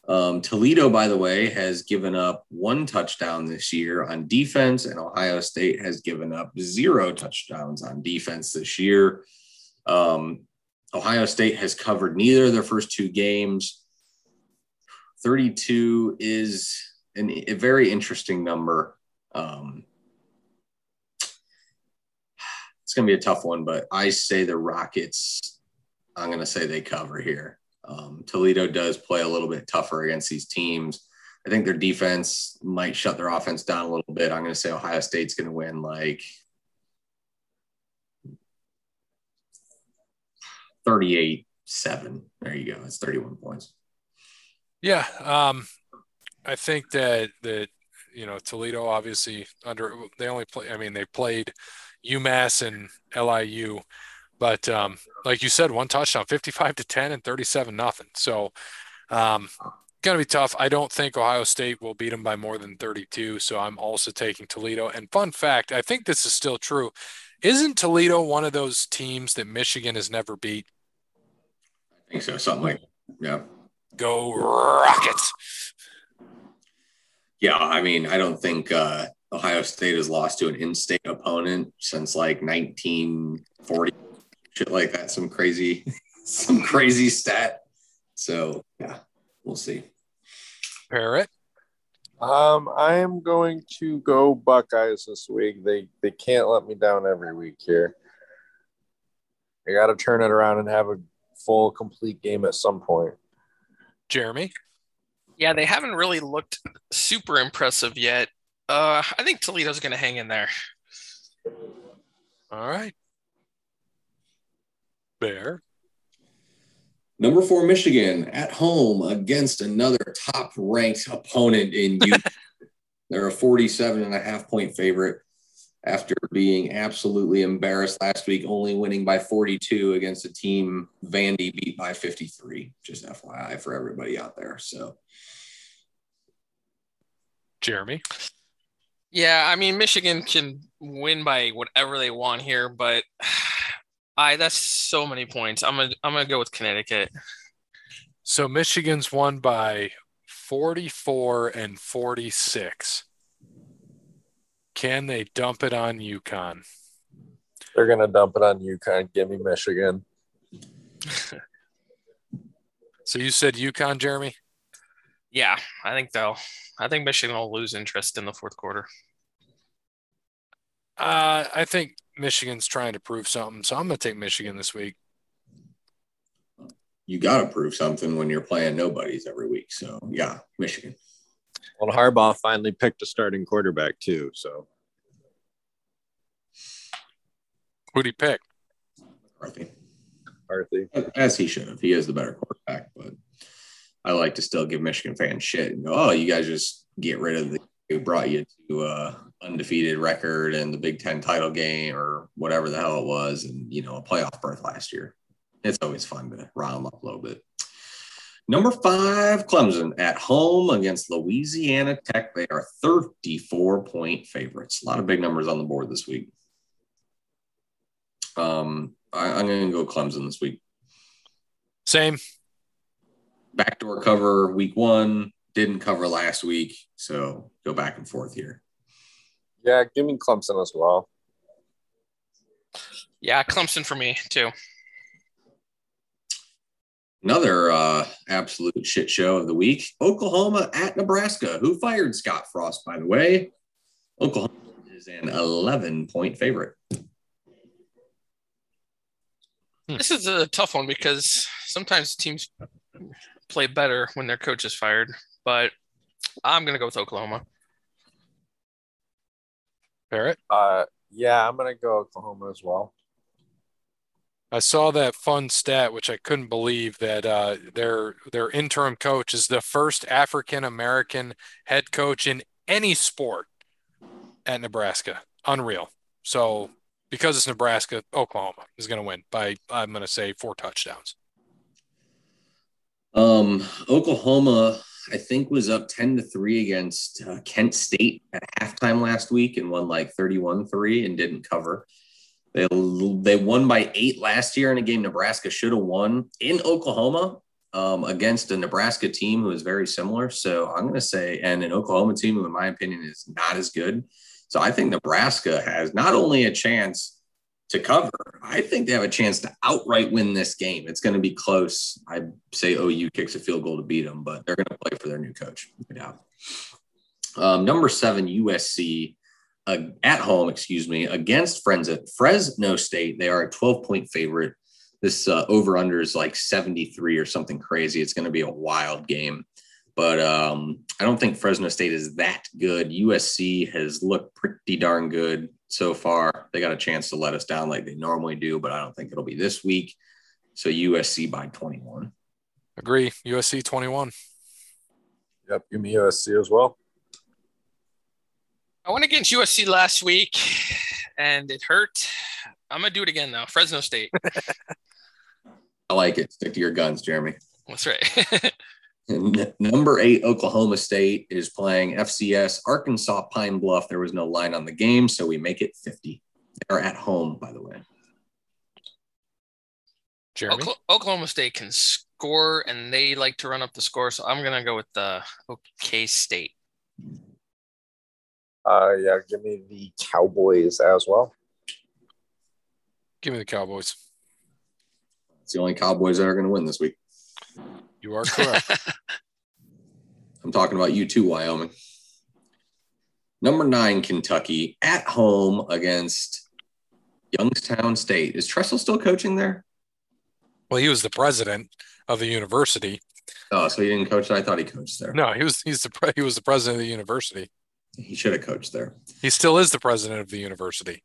Um, Toledo, by the way, has given up one touchdown this year on defense, and Ohio State has given up zero touchdowns on defense this year. Um, Ohio State has covered neither of their first two games. 32 is an, a very interesting number. Um, it's going to be a tough one, but I say the Rockets, I'm going to say they cover here. Um, Toledo does play a little bit tougher against these teams. I think their defense might shut their offense down a little bit. I'm going to say Ohio State's going to win like 38 7. There you go. It's 31 points. Yeah. Um, I think that, that, you know, Toledo obviously under, they only play, I mean, they played UMass and LIU but um, like you said, one touchdown, 55 to 10 and 37 nothing. So um, going to be tough. I don't think Ohio State will beat them by more than 32. So I'm also taking Toledo. And fun fact, I think this is still true. Isn't Toledo one of those teams that Michigan has never beat? I think so. Something like, yeah. Go Rockets. Yeah. I mean, I don't think uh, Ohio State has lost to an in state opponent since like 1940 shit like that. Some crazy, some crazy stat. So yeah, we'll see. Parrot. Um, I am going to go Buckeyes this week. They they can't let me down every week here. I got to turn it around and have a full complete game at some point. Jeremy? Yeah, they haven't really looked super impressive yet. Uh, I think Toledo's going to hang in there. All right. Bear. Number four, Michigan at home against another top ranked opponent in Utah. They're a 47 and a half point favorite after being absolutely embarrassed last week, only winning by 42 against a team Vandy beat by 53. Just FYI for everybody out there. So, Jeremy. Yeah, I mean Michigan can win by whatever they want here, but I that's so many points. I'm gonna I'm gonna go with Connecticut. So Michigan's won by 44 and 46. Can they dump it on UConn? They're gonna dump it on UConn. Give me Michigan. so you said UConn, Jeremy? Yeah, I think they'll. I think Michigan will lose interest in the fourth quarter. Uh, I think Michigan's trying to prove something, so I'm going to take Michigan this week. You got to prove something when you're playing nobodies every week. So yeah, Michigan. Well, Harbaugh finally picked a starting quarterback too. So who'd he pick? McCarthy. McCarthy. As he should have. He is the better quarterback, but I like to still give Michigan fans shit and go, oh, you guys just get rid of the who brought you to a undefeated record and the Big Ten title game or whatever the hell it was, and you know a playoff berth last year. It's always fun to rile them up a little bit. Number five, Clemson at home against Louisiana Tech. They are 34 point favorites. A lot of big numbers on the board this week. Um, I, I'm going to go Clemson this week. Same backdoor cover week one, didn't cover last week. So go back and forth here. Yeah, give me Clemson as well. Yeah, Clemson for me too. Another uh, absolute shit show of the week Oklahoma at Nebraska. Who fired Scott Frost, by the way? Oklahoma is an 11 point favorite. This is a tough one because sometimes teams play better when their coach is fired, but I'm gonna go with Oklahoma. Barrett? Uh, yeah, I'm gonna go Oklahoma as well. I saw that fun stat, which I couldn't believe that uh, their their interim coach is the first African American head coach in any sport at Nebraska. Unreal. So because it's Nebraska, Oklahoma is going to win by I'm going to say four touchdowns. Um, Oklahoma, I think, was up 10 to 3 against uh, Kent State at halftime last week and won like 31 3 and didn't cover. They, they won by eight last year in a game Nebraska should have won in Oklahoma um, against a Nebraska team who is very similar. So I'm going to say, and an Oklahoma team who, in my opinion, is not as good. So I think Nebraska has not only a chance to cover. I think they have a chance to outright win this game. It's going to be close. I say OU kicks a field goal to beat them, but they're going to play for their new coach. No Um, number seven, USC uh, at home, excuse me, against friends at Fresno State. They are a 12 point favorite. This uh, over under is like 73 or something crazy. It's going to be a wild game. But um, I don't think Fresno State is that good. USC has looked pretty darn good so far. They got a chance to let us down like they normally do, but I don't think it'll be this week. So USC by 21. Agree. USC 21. Yep. Give me USC as well. I went against USC last week and it hurt. I'm going to do it again, though. Fresno State. I like it. Stick to your guns, Jeremy. That's right. number eight, Oklahoma State is playing FCS Arkansas Pine Bluff. There was no line on the game, so we make it 50. They're at home, by the way. Jeremy? Oklahoma State can score and they like to run up the score, so I'm gonna go with the OK State. Uh yeah, give me the Cowboys as well. Give me the Cowboys. It's the only Cowboys that are gonna win this week. You are correct. I'm talking about you too, Wyoming. Number nine, Kentucky at home against Youngstown State. Is Tressel still coaching there? Well, he was the president of the university. Oh, so he didn't coach there? I thought he coached there. No, he was he's the pre- he was the president of the university. He should have coached there. He still is the president of the university.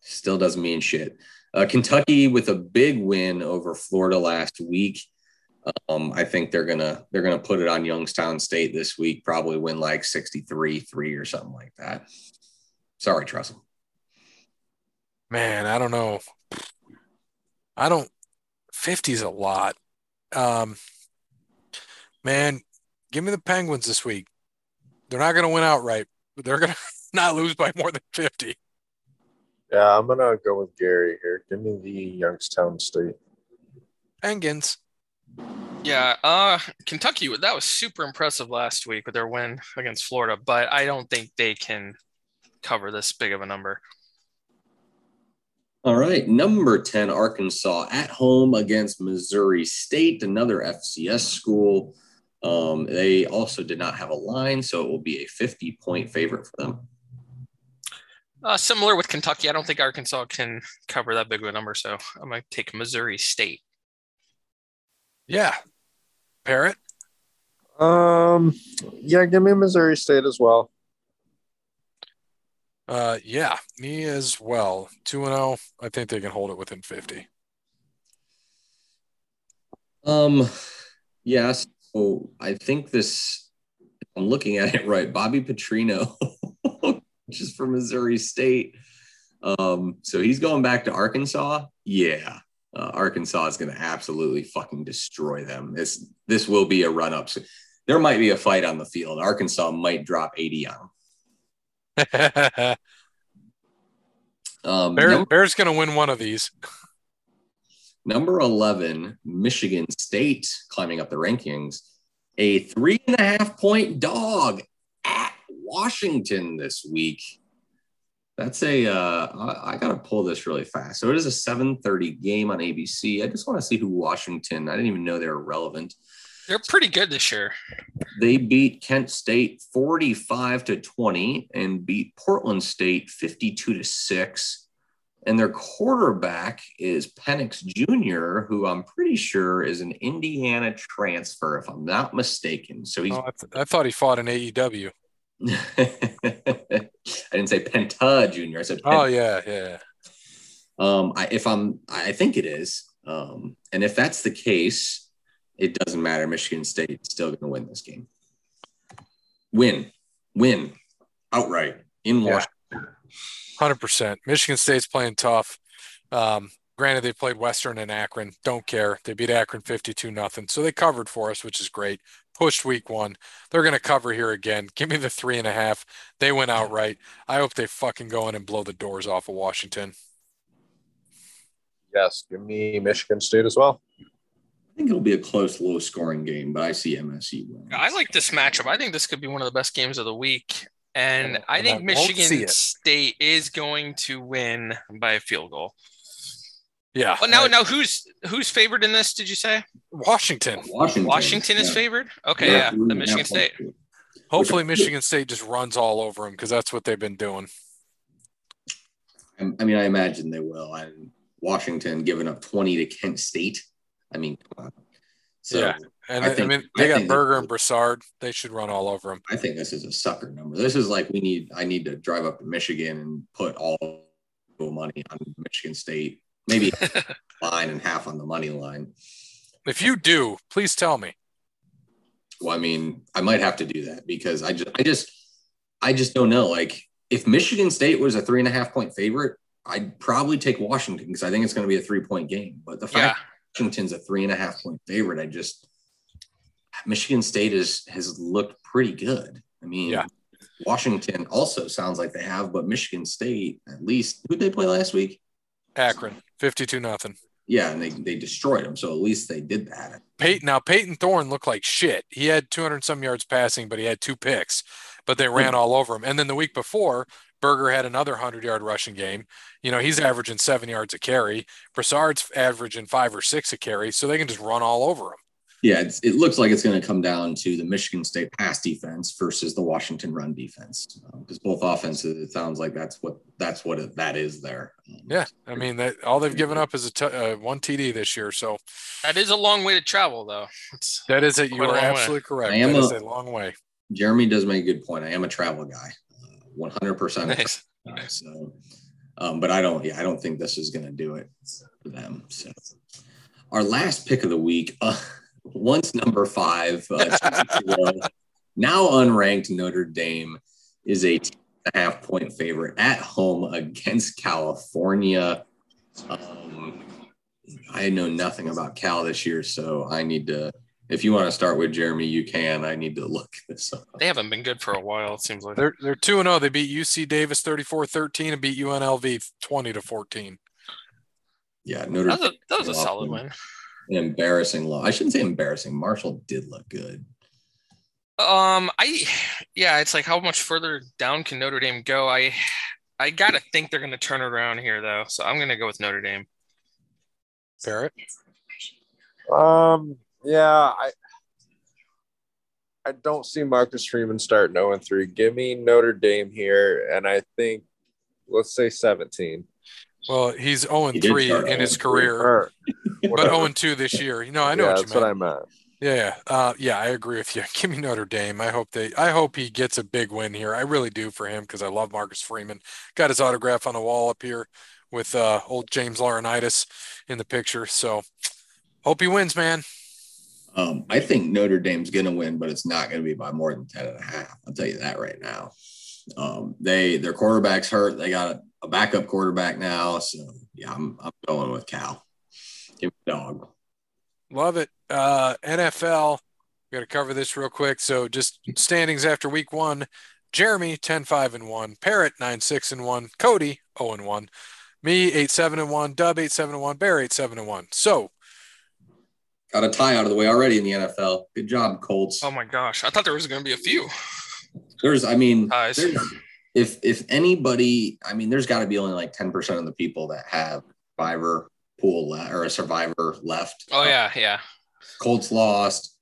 Still doesn't mean shit. Uh, Kentucky with a big win over Florida last week. Um, I think they're gonna they're gonna put it on Youngstown State this week. Probably win like 63-3 or something like that. Sorry, Tressel. Man, I don't know. I don't. 50 is a lot. Um, man, give me the Penguins this week. They're not going to win outright, but they're going to not lose by more than 50. Yeah, I'm gonna go with Gary here. Give me the Youngstown State. Penguins. Yeah, uh, Kentucky. That was super impressive last week with their win against Florida, but I don't think they can cover this big of a number. All right, number 10, Arkansas at home against Missouri State, another FCS school. Um, they also did not have a line, so it will be a 50 point favorite for them. Uh, similar with Kentucky, I don't think Arkansas can cover that big of a number, so I'm going to take Missouri State. Yeah. Parrot. Um, yeah, give me Missouri State as well. Uh, yeah, me as well. 2 and 0. I think they can hold it within 50. Um, yes. So I think this, I'm looking at it right. Bobby Petrino, which is from Missouri State. Um, so he's going back to Arkansas. Yeah. Uh, Arkansas is going to absolutely fucking destroy them. This this will be a run up. So there might be a fight on the field. Arkansas might drop 80 on them. Um, Bear, number, Bear's going to win one of these. number 11, Michigan State climbing up the rankings, a three and a half point dog at Washington this week. That's a. Uh, I, I got to pull this really fast. So it is a 7:30 game on ABC. I just want to see who Washington. I didn't even know they were relevant. They're pretty good this year. They beat Kent State 45 to 20 and beat Portland State 52 to 6. And their quarterback is Penix Jr., who I'm pretty sure is an Indiana transfer, if I'm not mistaken. So he's. Oh, I, th- I thought he fought in AEW. I didn't say Penta Jr. I said. Oh yeah, yeah. Um, I, if I'm, I think it is. Um, and if that's the case, it doesn't matter. Michigan State is still going to win this game. Win, win, outright in Yeah. Washington. Hundred percent. Michigan State's playing tough. Um, granted, they played Western and Akron. Don't care. They beat Akron fifty-two nothing. So they covered for us, which is great. Pushed week one. They're going to cover here again. Give me the three and a half. They went outright. I hope they fucking go in and blow the doors off of Washington. Yes, give me Michigan State as well. I think it'll be a close, low-scoring game, but I see MSU winning. I like this matchup. I think this could be one of the best games of the week. And And- I and I think Michigan. State is going to win by a field goal. Yeah. Well, now, now who's who's favored in this? Did you say Washington. Washington. Washington is yeah. favored? Okay, They're yeah, the Michigan half State. Hopefully, Michigan State just runs all over them because that's what they've been doing. I I mean, I imagine they will. And Washington giving up 20 to Kent State. I mean, come on. So Yeah. And I I, I think- mean, I they got Berger and Broussard. They should run all over them. I think this is a sucker number. This is like we need. I need to drive up to Michigan and put all the money on Michigan State. Maybe line and half on the money line. If you do, please tell me. Well, I mean, I might have to do that because I just, I just, I just don't know. Like, if Michigan State was a three and a half point favorite, I'd probably take Washington because I think it's going to be a three point game. But the Yeah, fact Washington's a three and a half point favorite, I just Michigan State is has looked pretty good. I mean, Yeah. Washington also sounds like they have, but Michigan State, at least, who they play last week? Akron, fifty-two nothing. Yeah, and they, they destroyed them. So at least they did that. Peyton now Payton Thorne looked like shit. He had 200 some yards passing, but he had two picks. But they ran all over him. And then the week before, Berger had another 100 yard rushing game. You know, he's averaging seven yards a carry. Broussard's averaging five or six a carry, so they can just run all over him. Yeah, it's, it looks like it's going to come down to the Michigan State pass defense versus the Washington run defense, because um, both offenses. It sounds like that's what that's what it, that is there. Um, yeah, I mean that all they've given up is a t- uh, one TD this year, so that is a long way to travel, though. It's that is it. You are absolutely way. correct. I am that a, a, long way. Jeremy does make a good point. I am a travel guy, uh, one hundred percent. So, um, but I don't. Yeah, I don't think this is going to do it for them. So, our last pick of the week. Uh, once number five, uh, now unranked Notre Dame is a half point favorite at home against California. Um, I know nothing about Cal this year, so I need to. If you want to start with Jeremy, you can. I need to look this up. They haven't been good for a while. It seems like they're they're two and zero. Oh. They beat UC Davis 34-13 and beat UNLV twenty to fourteen. Yeah, Notre. That was a, that was a solid win an embarrassing loss. I shouldn't say embarrassing. Marshall did look good. Um, I yeah, it's like how much further down can Notre Dame go? I I gotta think they're gonna turn around here though, so I'm gonna go with Notre Dame. Barrett. Um. Yeah, I I don't see Marcus Freeman starting 0 3. Give me Notre Dame here, and I think let's say 17. Well, he's 0 3 in his career, but 0 2 this year. You know, I know yeah, what that's what I meant. Yeah, uh, yeah, I agree with you. Give me Notre Dame. I hope they. I hope he gets a big win here. I really do for him because I love Marcus Freeman. Got his autograph on the wall up here with uh, old James Laurinaitis in the picture. So, hope he wins, man. Um, I think Notre Dame's going to win, but it's not going to be by more than 10 and a half. I'll tell you that right now. Um, they their quarterback's hurt. They got a, a, backup quarterback now, so yeah, I'm I'm going with Cal. Give me dog. Love it. Uh, NFL. We got to cover this real quick. So just standings after week one. Jeremy 10 5 and 1, Parrot 9 6 and 1, Cody 0 and 1, me 8 7 and 1, Dub 8 7 and 1, Bear 8 7 and 1. So got a tie out of the way already in the NFL. Good job, Colts. Oh my gosh. I thought there was going to be a few. There's, I mean, there's, if if anybody, I mean, there's got to be only like ten percent of the people that have survivor pool le- or a survivor left. Oh yeah, yeah. Colts lost.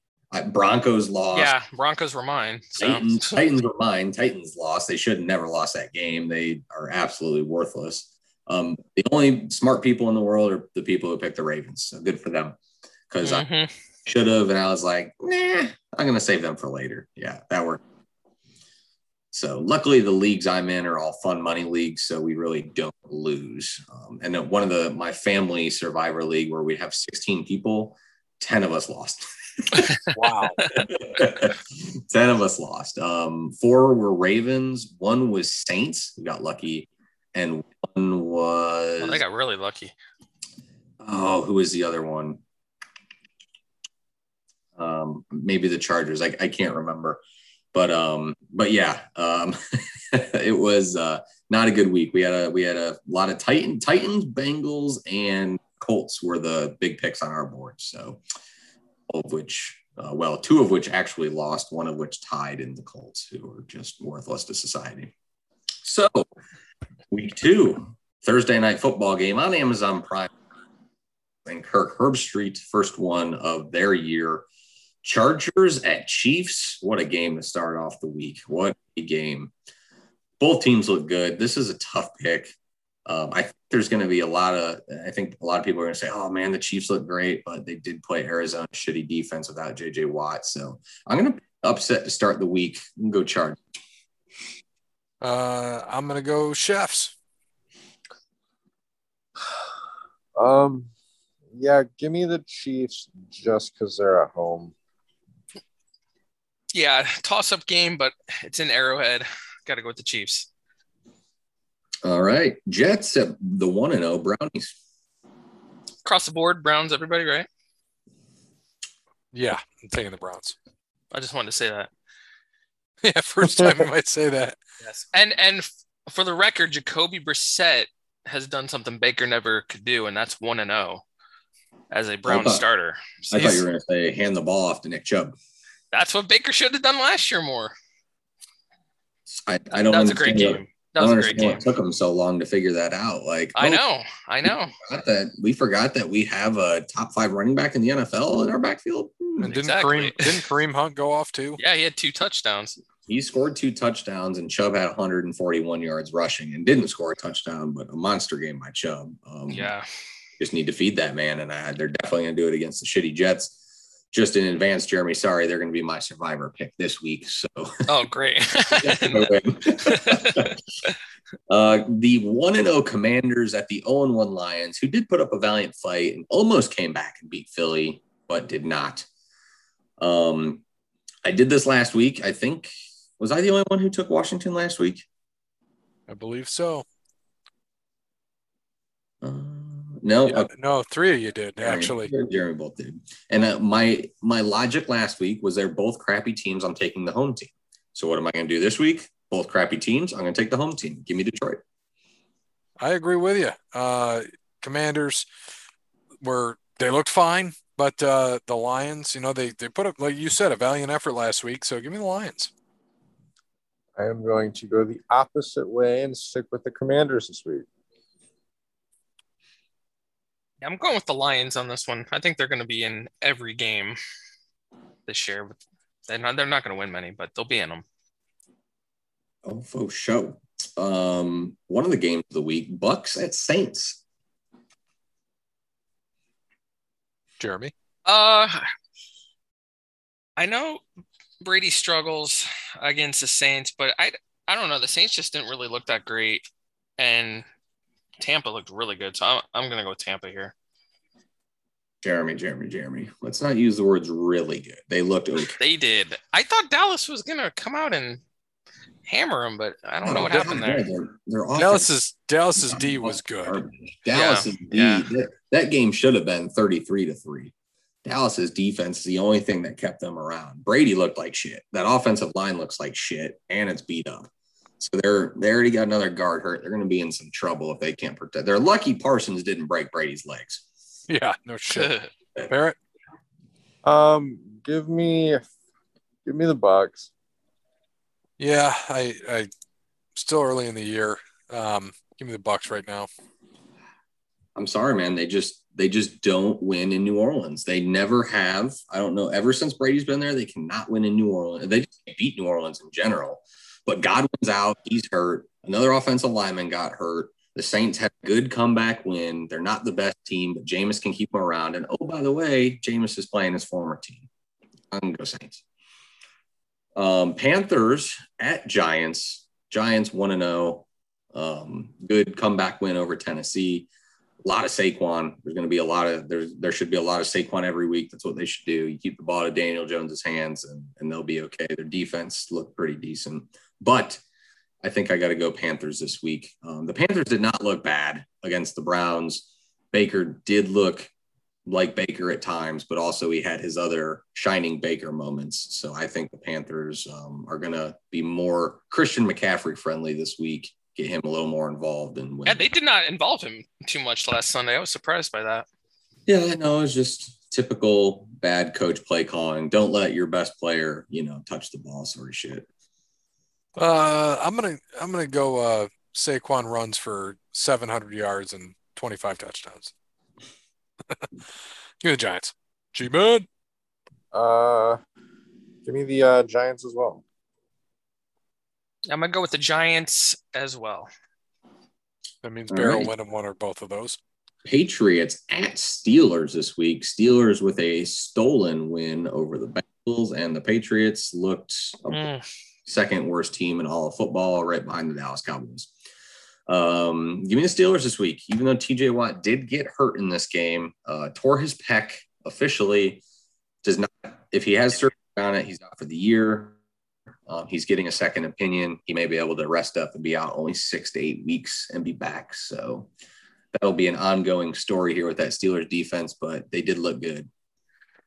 Broncos lost. Yeah, Broncos were mine. So. Titans, Titans were mine. Titans lost. They should have never lost that game. They are absolutely worthless. Um, the only smart people in the world are the people who pick the Ravens. So good for them. Because mm-hmm. I should have, and I was like, nah, I'm gonna save them for later. Yeah, that worked. So luckily, the leagues I'm in are all fun money leagues, so we really don't lose. Um, and then one of the my family survivor league where we have 16 people, 10 of us lost. wow, 10 of us lost. Um, four were Ravens, one was Saints, We got lucky, and one was. Oh, they got really lucky. Oh, who was the other one? Um, maybe the Chargers. I, I can't remember but um but yeah um it was uh not a good week. We had a we had a lot of titan titans bengals and colts were the big picks on our board. So of which uh, well two of which actually lost one of which tied in the colts who are just worthless to society. So week two thursday night football game on amazon prime. And kirk herbstreit first one of their year Chargers at Chiefs. What a game to start off the week. What a game. Both teams look good. This is a tough pick. Um, I think there's going to be a lot of, I think a lot of people are going to say, oh man, the Chiefs look great, but they did play Arizona shitty defense without JJ Watt. So I'm going to upset to start the week and go charge. Uh, I'm going to go chefs. Um, yeah, give me the Chiefs just because they're at home yeah, toss up game, but it's in Arrowhead. Got to go with the Chiefs. All right, Jets at the one and zero oh, Brownies. Across the board, Browns. Everybody, right? Yeah, I'm taking the Browns. I just wanted to say that. Yeah, first time I might say that. Yes, and and for the record, Jacoby Brissett has done something Baker never could do, and that's one and zero oh as a Brown thought, starter. So I thought you were going to say hand the ball off to Nick Chubb. That's what Baker should have done last year more. I, I don't. That's a great game. That I was don't a great understand game. what took them so long to figure that out. Like, I oh, know, I know. forgot that we forgot that we have a top five running back in the NFL in our backfield. Hmm. And didn't Exactly. Kareem didn't Kareem Hunt go off too? Yeah, he had two touchdowns. He scored two touchdowns, and Chubb had 141 yards rushing and didn't score a touchdown, but a monster game by Chubb. Um, Yeah. just need to feed that man, and I, they're definitely going to do it against the shitty Jets. Just in advance, Jeremy. Sorry, they're going to be my survivor pick this week. So Oh, great. uh, the one and zero Commanders at the zero and one Lions, who did put up a valiant fight and almost came back and beat Philly, but did not. Um, I did this last week. I think was I the only one who took Washington last week? I believe so. Uh, no, Yeah, no, three of you did Jeremy- actually. Jeremy both did. And uh, my my logic last week was they're both crappy teams. I'm taking the home team. So what am I going to do this week? Both crappy teams. I'm going to take the home team. Give me Detroit. I agree with you. Uh, commanders were they looked fine, but uh, the Lions, you know, they they put up like you said a valiant effort last week. So give me the Lions. I am going to go the opposite way and stick with the Commanders this week. I'm going with the Lions on this one. I think they're going to be in every game this year. They're not, they're not going to win many, but they'll be in them. Oh, faux show. Um, one of the games of the week, Bucks at Saints. Jeremy. Uh, I know Brady struggles against the Saints, but I I don't know. The Saints just didn't really look that great, and Tampa looked really good. So I'm I'm gonna go with Tampa here. Jeremy, Jeremy, Jeremy. Let's not use the words really good. They looked okay. They did. I thought Dallas was gonna come out and hammer them, but I don't know what happened there. Their, their offense- Dallas's Dallas's D was good. Dallas's D, yeah. That, that game should have been 33 to 3. Dallas's defense is the only thing that kept them around. Brady looked like shit. That offensive line looks like shit and it's beat up. So they're they already got another guard hurt. They're gonna be in some trouble if they can't protect. They're lucky Parsons didn't break Brady's legs. Yeah, no shit. Barrett. Um, give me, give me the Bucks. Yeah, I I still early in the year. Um, give me the Bucks right now. I'm sorry, man. They just they just don't win in New Orleans. They never have. I don't know. Ever since Brady's been there, they cannot win in New Orleans. They just can't beat New Orleans in general. But Godwin's out. He's hurt. Another offensive lineman got hurt. The Saints had a good comeback win. They're not the best team, but Jameis can keep them around. And oh, by the way, Jameis is playing his former team. I'm gonna go Saints. Um, Panthers at Giants. Giants one and zero. Um, good comeback win over Tennessee a lot of Saquon. There's going to be a lot of there's there should be a lot of Saquon every week. That's what they should do. You keep the ball to Daniel Jones's hands, and and they'll be okay. Their defense looked pretty decent, but I think I got to go Panthers this week. Um, the Panthers did not look bad against the Browns. Baker did look like Baker at times, but also he had his other shining Baker moments. So I think the Panthers um, are going to be more Christian McCaffrey friendly this week. Get him a little more involved and win. Yeah, they did not involve him too much last Sunday. I was surprised by that. Yeah, no, it was just typical bad coach play calling. Don't let your best player, you know, touch the ball, sort of shit. Uh, I'm gonna I'm gonna go. Uh, Saquon runs for 700 yards and 25 touchdowns. Give me the Giants. G man. Uh, give me the uh, Giants as well. I'm gonna go with the Giants as well. That means All Barrel right. winning one or both of those. Patriots at Steelers this week. Steelers with a stolen win over the Bengals, and the Patriots looked a Mm, second worst team in all of football, right behind the Dallas Cowboys. Um, give me the Steelers this week, even though TJ Watt did get hurt in this game, uh, tore his pec officially. Does not, if he has surgery on it, he's out for the year. Um, he's getting a second opinion. He may be able to rest up and be out only six to eight weeks and be back. So that'll be an ongoing story here with that Steelers defense, but they did look good.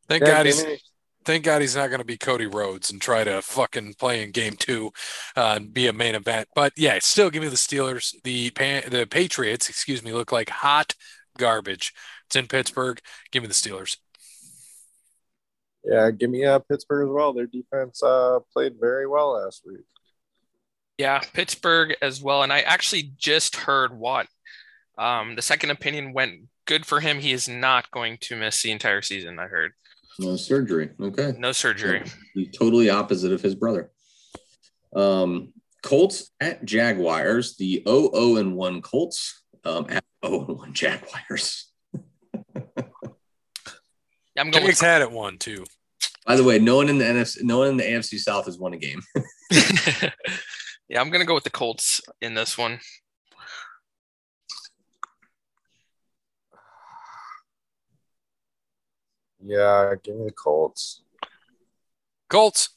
Thank Yeah, God he's me- thank God he's not going to be Cody Rhodes and try to fucking play in game two uh, and be a main event. But yeah, still give me the Steelers. The Pan- the Patriots, excuse me, look like hot garbage. It's in Pittsburgh. Give me the Steelers. Yeah, give me uh, Pittsburgh as well. Their defense uh, played very well last week. Yeah, Pittsburgh as well. And I actually just heard what um, the second opinion went good for him. He is not going to miss the entire season. I heard No surgery. Okay. no surgery. He's totally opposite of his brother. Um, Colts at Jaguars. The 0 and 1 Colts um, at 0 and 1 Jaguars. I'm going. Jags With, had it one too. By the way, no one in the NFC, no one in the AFC South has won a game. yeah, I'm going to go with the Colts in this one. Yeah, give me the Colts. Colts.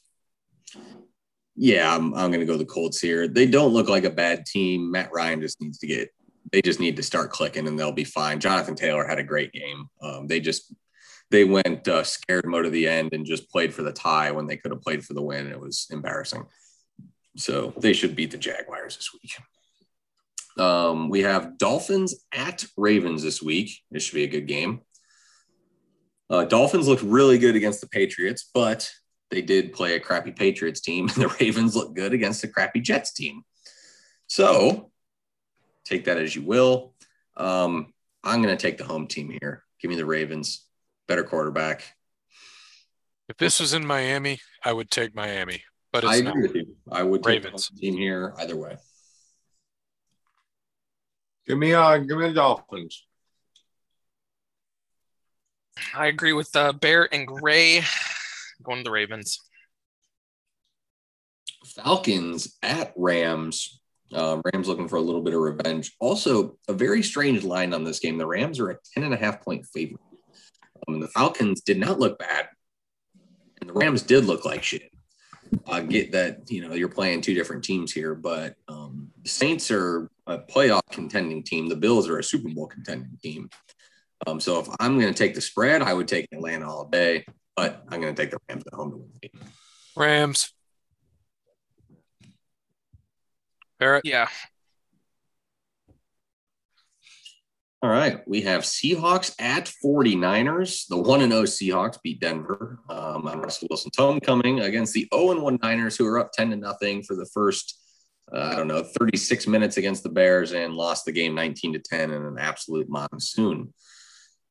Yeah, I'm, I'm going to go the Colts here. They don't look like a bad team. Matt Ryan just needs to get, they just need to start clicking and they'll be fine. Jonathan Taylor had a great game. Um, they just, they went uh, scared mode to the end and just played for the tie when they could have played for the win. It was embarrassing. So they should beat the Jaguars this week. Um, we have Dolphins at Ravens this week. This should be a good game. Uh, Dolphins looked really good against the Patriots, but they did play a crappy Patriots team, and the Ravens look good against a crappy Jets team. So take that as you will. Um, I'm going to take the home team here. Give me the Ravens, better quarterback. If this was in Miami, I would take Miami, but I agree not. with you. I would take Ravens. the home team here either way. Give me uh give me the Dolphins. I agree with uh, Bear and Gray. Going to the Ravens. Falcons at Rams. Uh, Rams looking for a little bit of revenge. Also, a very strange line on this game. The Rams are a 10 and a half point favorite. Um, the Falcons did not look bad, and the Rams did look like shit. I get that, you know, you're playing two different teams here, but um, the Saints are a playoff contending team. The Bills are a Super Bowl contending team. Um, so if I'm going to take the spread, I would take Atlanta all day, but I'm going to take the Rams at home to win. Rams. Barrett. Yeah. All right. We have Seahawks at 49ers. The 1 0 Seahawks beat Denver um, on Russell Wilson's homecoming against the 0 1 Niners, who are up 10 to nothing for the first, uh, I don't know, 36 minutes against the Bears and lost the game 19 to 10 in an absolute monsoon.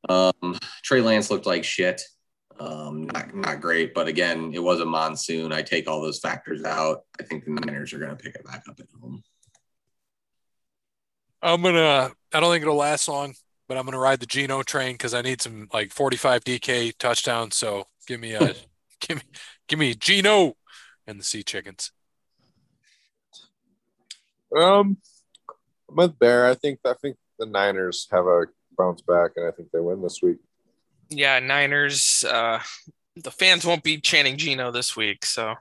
Um, Trey Lance looked like shit. Um, not, not great, but again, it was a monsoon. I take all those factors out. I think the Niners are going to pick it back up at home. I'm gonna. I don't think it'll last long, but I'm gonna ride the Geno train because I need some like 45 DK touchdowns. So give me a, give me, give me Geno and the Sea Chickens. Um I'm with Bear. I think I think the Niners have a bounce back and I think they win this week. Yeah, Niners. Uh, the fans won't be chanting Geno this week, so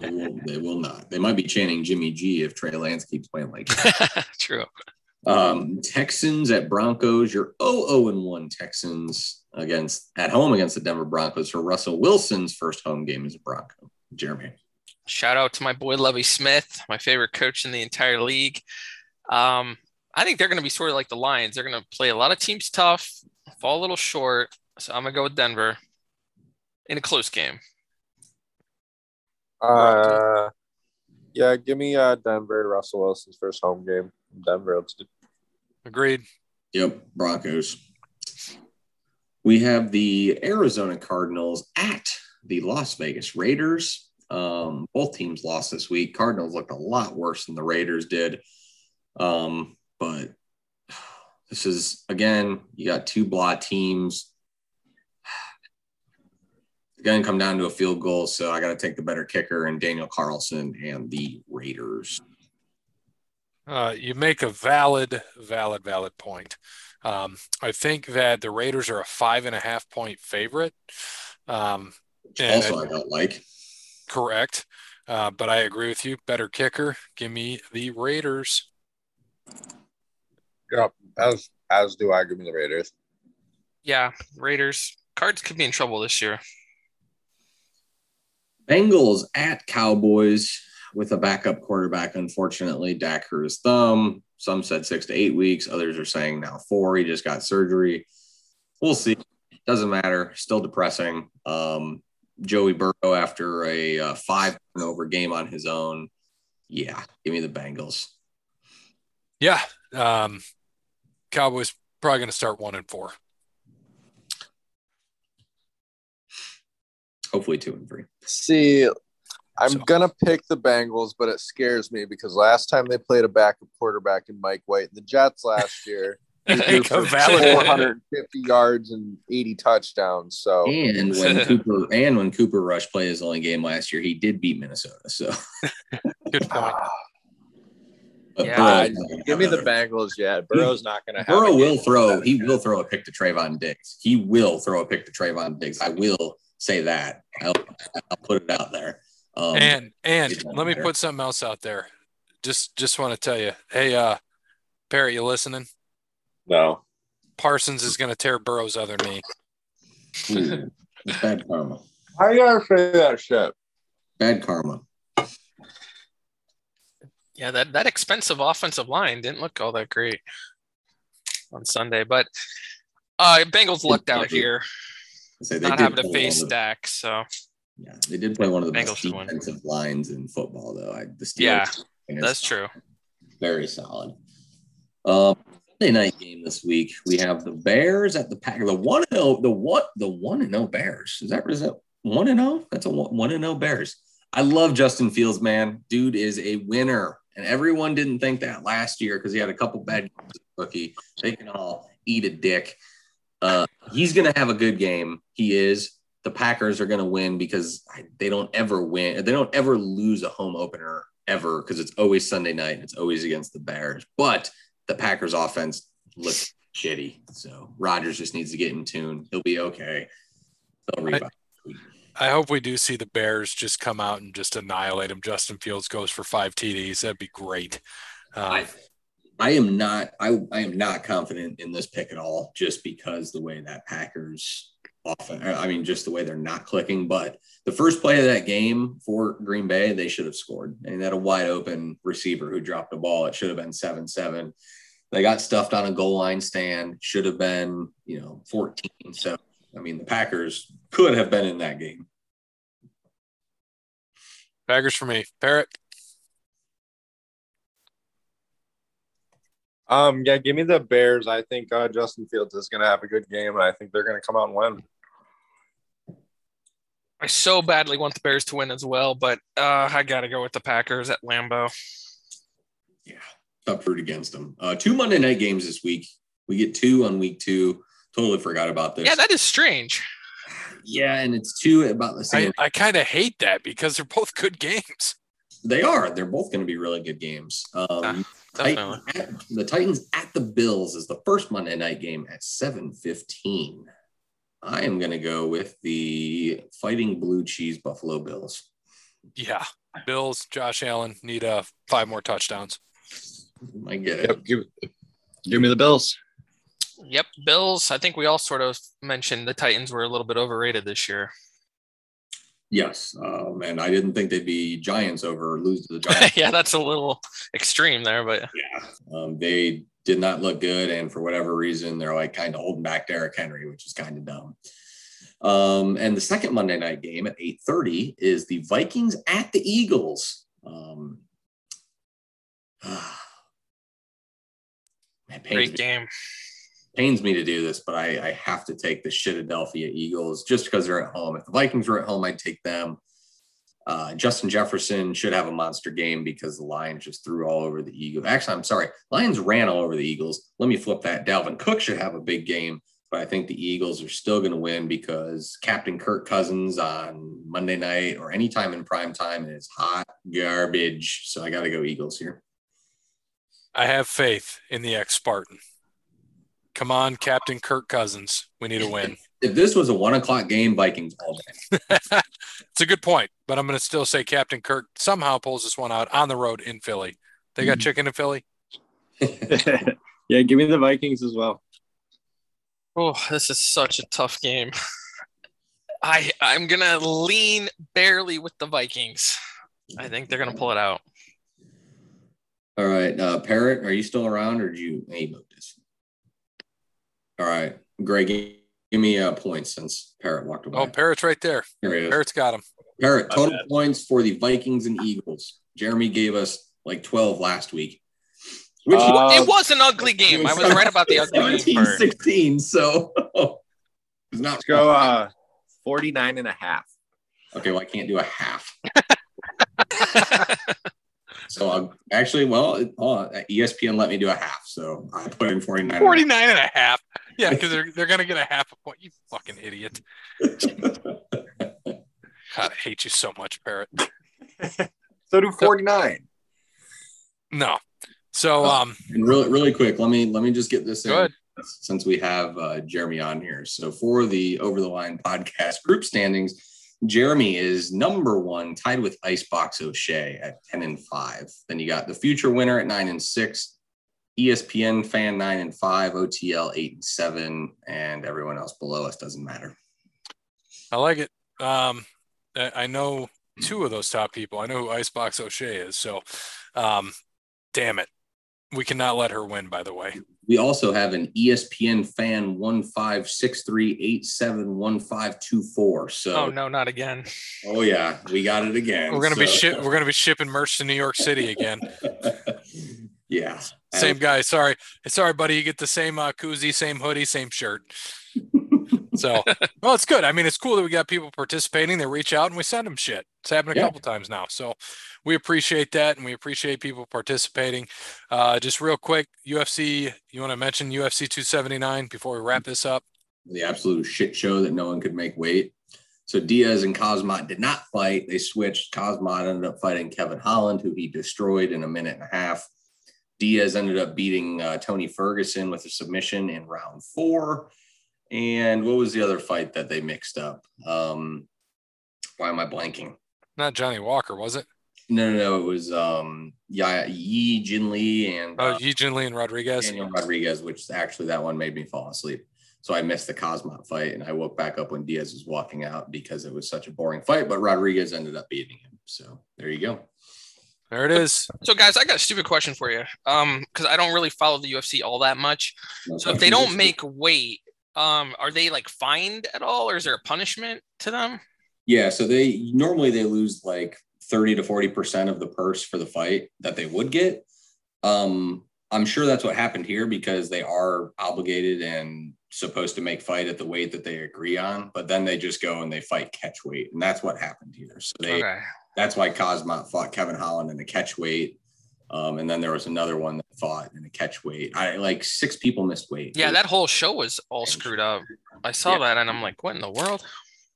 They will, they will not. They might be chanting Jimmy G if Trey Lance keeps playing like that. true. Um, Texans at Broncos. You're 0 and 1 Texans against at home against the Denver Broncos for Russell Wilson's first home game as a Bronco. Jeremy. Shout out to my boy Lovie Smith, my favorite coach in the entire league. Um, I think they're going to be sort of like the Lions. They're going to play a lot of teams tough, fall a little short. So I'm going to go with Denver in a close game. Uh yeah, give me uh Denver, Russell Wilson's first home game. Denver, let's do Agreed. Yep, Broncos. We have the Arizona Cardinals at the Las Vegas Raiders. Um, both teams lost this week. Cardinals looked a lot worse than the Raiders did. Um, but this is again, you got two blot teams. It's going to come down to a field goal, so I got to take the better kicker and Daniel Carlson and the Raiders. Uh, you make a valid, valid, valid point. Um, I think that the Raiders are a five and a half point favorite. Um, and Also, I don't like. correct. Uh, but I agree with you. Better kicker. Give me the Raiders. Yep. As as do I give me the Raiders. Yeah, Raiders. Cards could be in trouble this year. Bengals at Cowboys with a backup quarterback. Unfortunately, Dak hurt his thumb. Some said six to eight weeks. Others are saying now four. He just got surgery. We'll see. Doesn't matter. Still depressing. Um, Joey Burrow, after a uh, five turnover game on his own, Yeah, give me the Bengals. Yeah. Um, Cowboys probably going to start one and four. Hopefully two and three. See, I'm So- gonna pick the Bengals, but it scares me because last time they played a backup quarterback in Mike White and the Jets last year, he threw for Valid. 450 yards and 80 touchdowns. So And when Cooper and when Cooper Rush played his only game last year, he did beat Minnesota. So Good point. but Yeah, Burrow's give me the another- Bengals. Yeah, Burrow's not gonna have. a Burrow will throw. He will throw a pick to Trevon Diggs. He will throw a pick to Trevon Diggs. I will say that. I'll, I'll put it out there. Um, and and let me matter. put something else out there. Just just want to tell you, hey, uh, Parrot, you listening? No. Parsons is going to tear Burrow's other knee. ooh, bad karma. How you gotta say that shit? Bad karma. Yeah, that, that expensive offensive line didn't look all that great on Sunday, but uh Bengals lucked out here, they not having to face one of the- Dak. So Yeah, they did play one of the Bengals best should win. defensive lines in football, though. I, the Steelers, Yeah, that's true. Very solid. Um, Sunday night game this week. We have the Bears at the Packers. The one and zero. The what? The one and zero Bears. Is that is that one and zero? That's a one one and zero Bears. I love Justin Fields, man. Dude is a winner, and everyone didn't think that last year because he had a couple bad games rookie. They can all eat a dick. Uh, he's gonna have a good game. He is. The Packers are gonna win because they don't ever win. They don't ever lose a home opener ever because it's always Sunday night and it's always against the Bears. But the Packers offense looks shitty. So Rodgers just needs to get in tune. He'll be okay. They'll rebound. I hope we do see the Bears just come out and just annihilate him. Justin Fields goes for five TDs. That'd be great. Um, I, I am not I, I am not confident in this pick at all, just because the way that Packers often I mean just the way they're not clicking. But the first play of that game for Green Bay, they should have scored. And that a wide open receiver who dropped the ball. It should have been seven seven. They got stuffed on a goal line stand, should have been, you know, 14. So I mean the Packers could have been in that game. Packers for me. Parrot. Um, yeah, give me the Bears. I think uh, Justin Fields is gonna have a good game, and I think they're gonna come out and win. I so badly want the Bears to win as well, but uh, I got to go with the Packers at Lambeau. Yeah, tough root against them. Uh, two Monday night games this week. We get two on week two. Totally forgot about this. Yeah, that is strange. yeah, and it's two about the same. I kind of hate that because they're both good games. they are. They're both going to be really good games. Um, Definitely. Titans at, the Titans at the Bills is the first Monday night game at seven fifteen. I am going to go with the Fighting Blue Cheese Buffalo Bills. Yeah. Bills, Josh Allen need uh, five more touchdowns. I get it. Yep, give, give me the Bills. Yep, Bills. I think we all sort of mentioned the Titans were a little bit overrated this year. Yes, um, and I didn't think they'd be Giants over lose to the Giants. yeah, that's a little extreme there, but Yeah. Um, they did not look good. And for whatever reason, they're like kind of holding back Derrick Henry, which is kind of dumb. Um, and the second Monday night game at 8:30 is the Vikings at the Eagles. Um, it great me, game. Pains me to do this, but I, I have to take the Philadelphia Eagles just because they're at home. If the Vikings were at home, I'd take them. Uh, Justin Jefferson should have a monster game because the Lions just threw all over the Eagles. Actually, I'm sorry, Lions ran all over the Eagles. Let me flip that. Dalvin Cook should have a big game, but I think the Eagles are still going to win because Captain Kirk Cousins on Monday night or anytime in prime time is hot garbage. So I got to go Eagles here. I have faith in the ex Spartan. Come on, Captain Kirk Cousins. We need a win. If this was a one o'clock game, Vikings all day. it's a good point, but I'm going to still say Captain Kirk somehow pulls this one out on the road in Philly. They got Mhm. chicken in Philly. yeah, give me the Vikings as well. Oh, this is such a tough game. I I'm gonna lean barely with the Vikings. I think they're gonna pull it out. All right, uh, Parrot, are you still around, or did you emote this? All right, Greg, give me a point since Parrot walked away. Oh, Parrot's right there. Here he is. Parrot's got him. Parrot, total points for the Vikings and Eagles. Jeremy gave us like 12 last week. Which he- Uh, it was an ugly game. I was right about the ugly game 17 part. 16. So it's not Let's go uh 49 and a half. Okay, well, I can't do a half. So I'll actually, well, it- oh, ESPN let me do a half. So I put in 49. 49 and a half. Yeah, because they're, they're going to get a half a point. You fucking idiot. God, I hate you so much, Parrot. So do 49. No. So, um, And really, really quick, let me let me just get this in since we have uh, Jeremy on here. So for the Over the Line podcast group standings, Jeremy is number one, tied with Icebox O'Shea at 10 and 5. Then you got the future winner at 9 and 6, ESPN fan 9 and 5, OTL 8 and 7, and everyone else below us doesn't matter. I like it. Um, I I know two of those top people. I know who Icebox O'Shea is. So, um, damn it. We cannot let her win, by the way. We also have an ESPN fan 1563871524. So oh no, not again. Oh yeah, we got it again. We're gonna be So- ship. We're gonna be shipping merch to New York City again. yeah. Same guy. Sorry, sorry, buddy. You get the same uh, koozie, same hoodie, same shirt. So, well, it's good. I mean, it's cool that we got people participating. They reach out and we send them shit. It's happened a Yeah. couple times now. So, we appreciate that and we appreciate people participating. Uh, just real quick, UFC. You want to mention UFC 279 before we wrap this up? the absolute shit show that no one could make weight. So Diaz and Khamzat did not fight. They switched. Khamzat ended up fighting Kevin Holland, who he destroyed in a minute and a half. Diaz ended up beating uh, Tony Ferguson with a submission in round four. And what was the other fight that they mixed up? Um, why am I blanking? Not Johnny Walker, was it? No, no, no. It was um, yeah, Yi Jin Lee and Oh, uh, Yi Jin Lee and Rodriguez. Daniel Rodriguez, which actually that one made me fall asleep. So I missed the Khamzat fight and I woke back up when Diaz was walking out because it was such a boring fight, but Rodriguez ended up beating him. So there you go. There it is. So guys, I got a stupid question for you. Um, because I don't really follow the UFC all that much. So if they don't make weight, um, are they like fined at all, or is there a punishment to them? Yeah, so they normally they lose like 30 to 40% of the purse for the fight that they would get. Um, I'm sure that's what happened here because they are obligated and supposed to make fight at the weight that they agree on, but then they just go and they fight catch weight. And that's what happened here. So they Okay. That's why Khamzat fought Kevin Holland in the catch weight. Um, and then there was another one that fought in the catch weight. I like six people missed weight. Yeah, It- that whole show was all screwed up. I saw Yeah. that and I'm like, what in the world?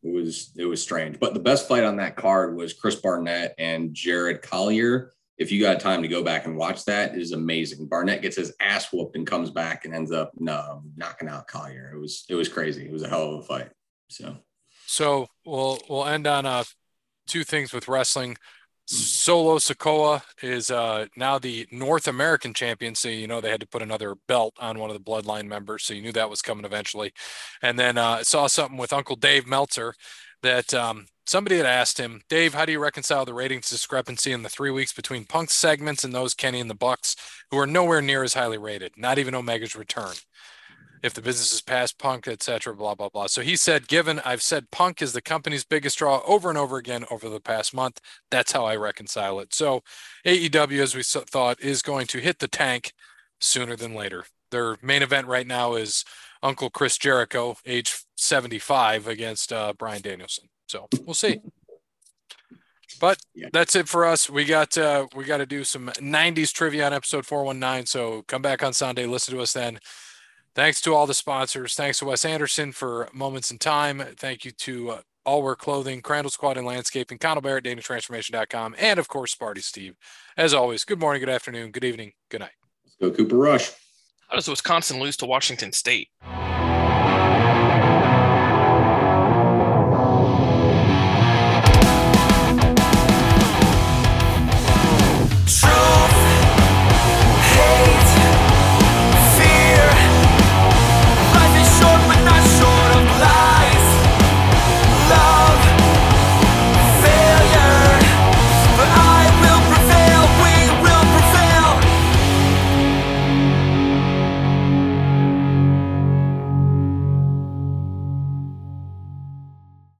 it was it was strange. But the best fight on that card was Chris Barnett and Jared Collier. If you got time to go back and watch that, it is amazing. Barnett gets his ass whooped and comes back and ends up no, knocking out Collier. It was it was crazy. It was a hell of a fight. So So we'll we'll end on uh two things with wrestling. Solo Sikoa is uh now the North American champion, so you know they had to put another belt on one of the bloodline members, so you knew that was coming eventually. And then uh, I saw something with Uncle Dave Meltzer that um, somebody had asked him, Dave, how do you reconcile the ratings discrepancy in the three weeks between Punk's segments and those Kenny and the Bucks, who are nowhere near as highly rated, not even Omega's return? If the business is past Punk, etc. Blah blah blah. So he said, given I've said Punk is the company's biggest draw over and over again over the past month, that's how I reconcile it. So AEW, as we thought, is going to hit the tank sooner than later. Their main event right now is Uncle Chris Jericho, age 75, against uh, Bryan Danielson. So we'll see. But that's it for us. We got uh, we got to do some 90s trivia on episode 419. So come back on Sunday, listen to us then. Thanks to all the sponsors. Thanks to Wes Anderson for Moments in Time. Thank you to uh, All Wear Clothing, Crandall Squad and Landscaping, Connell Barrett, DanaTransformation.com, and of course, Sparty Steve. As always, good morning, good afternoon, good evening, good night. let's go Cooper Rush. How does Wisconsin lose to Washington State?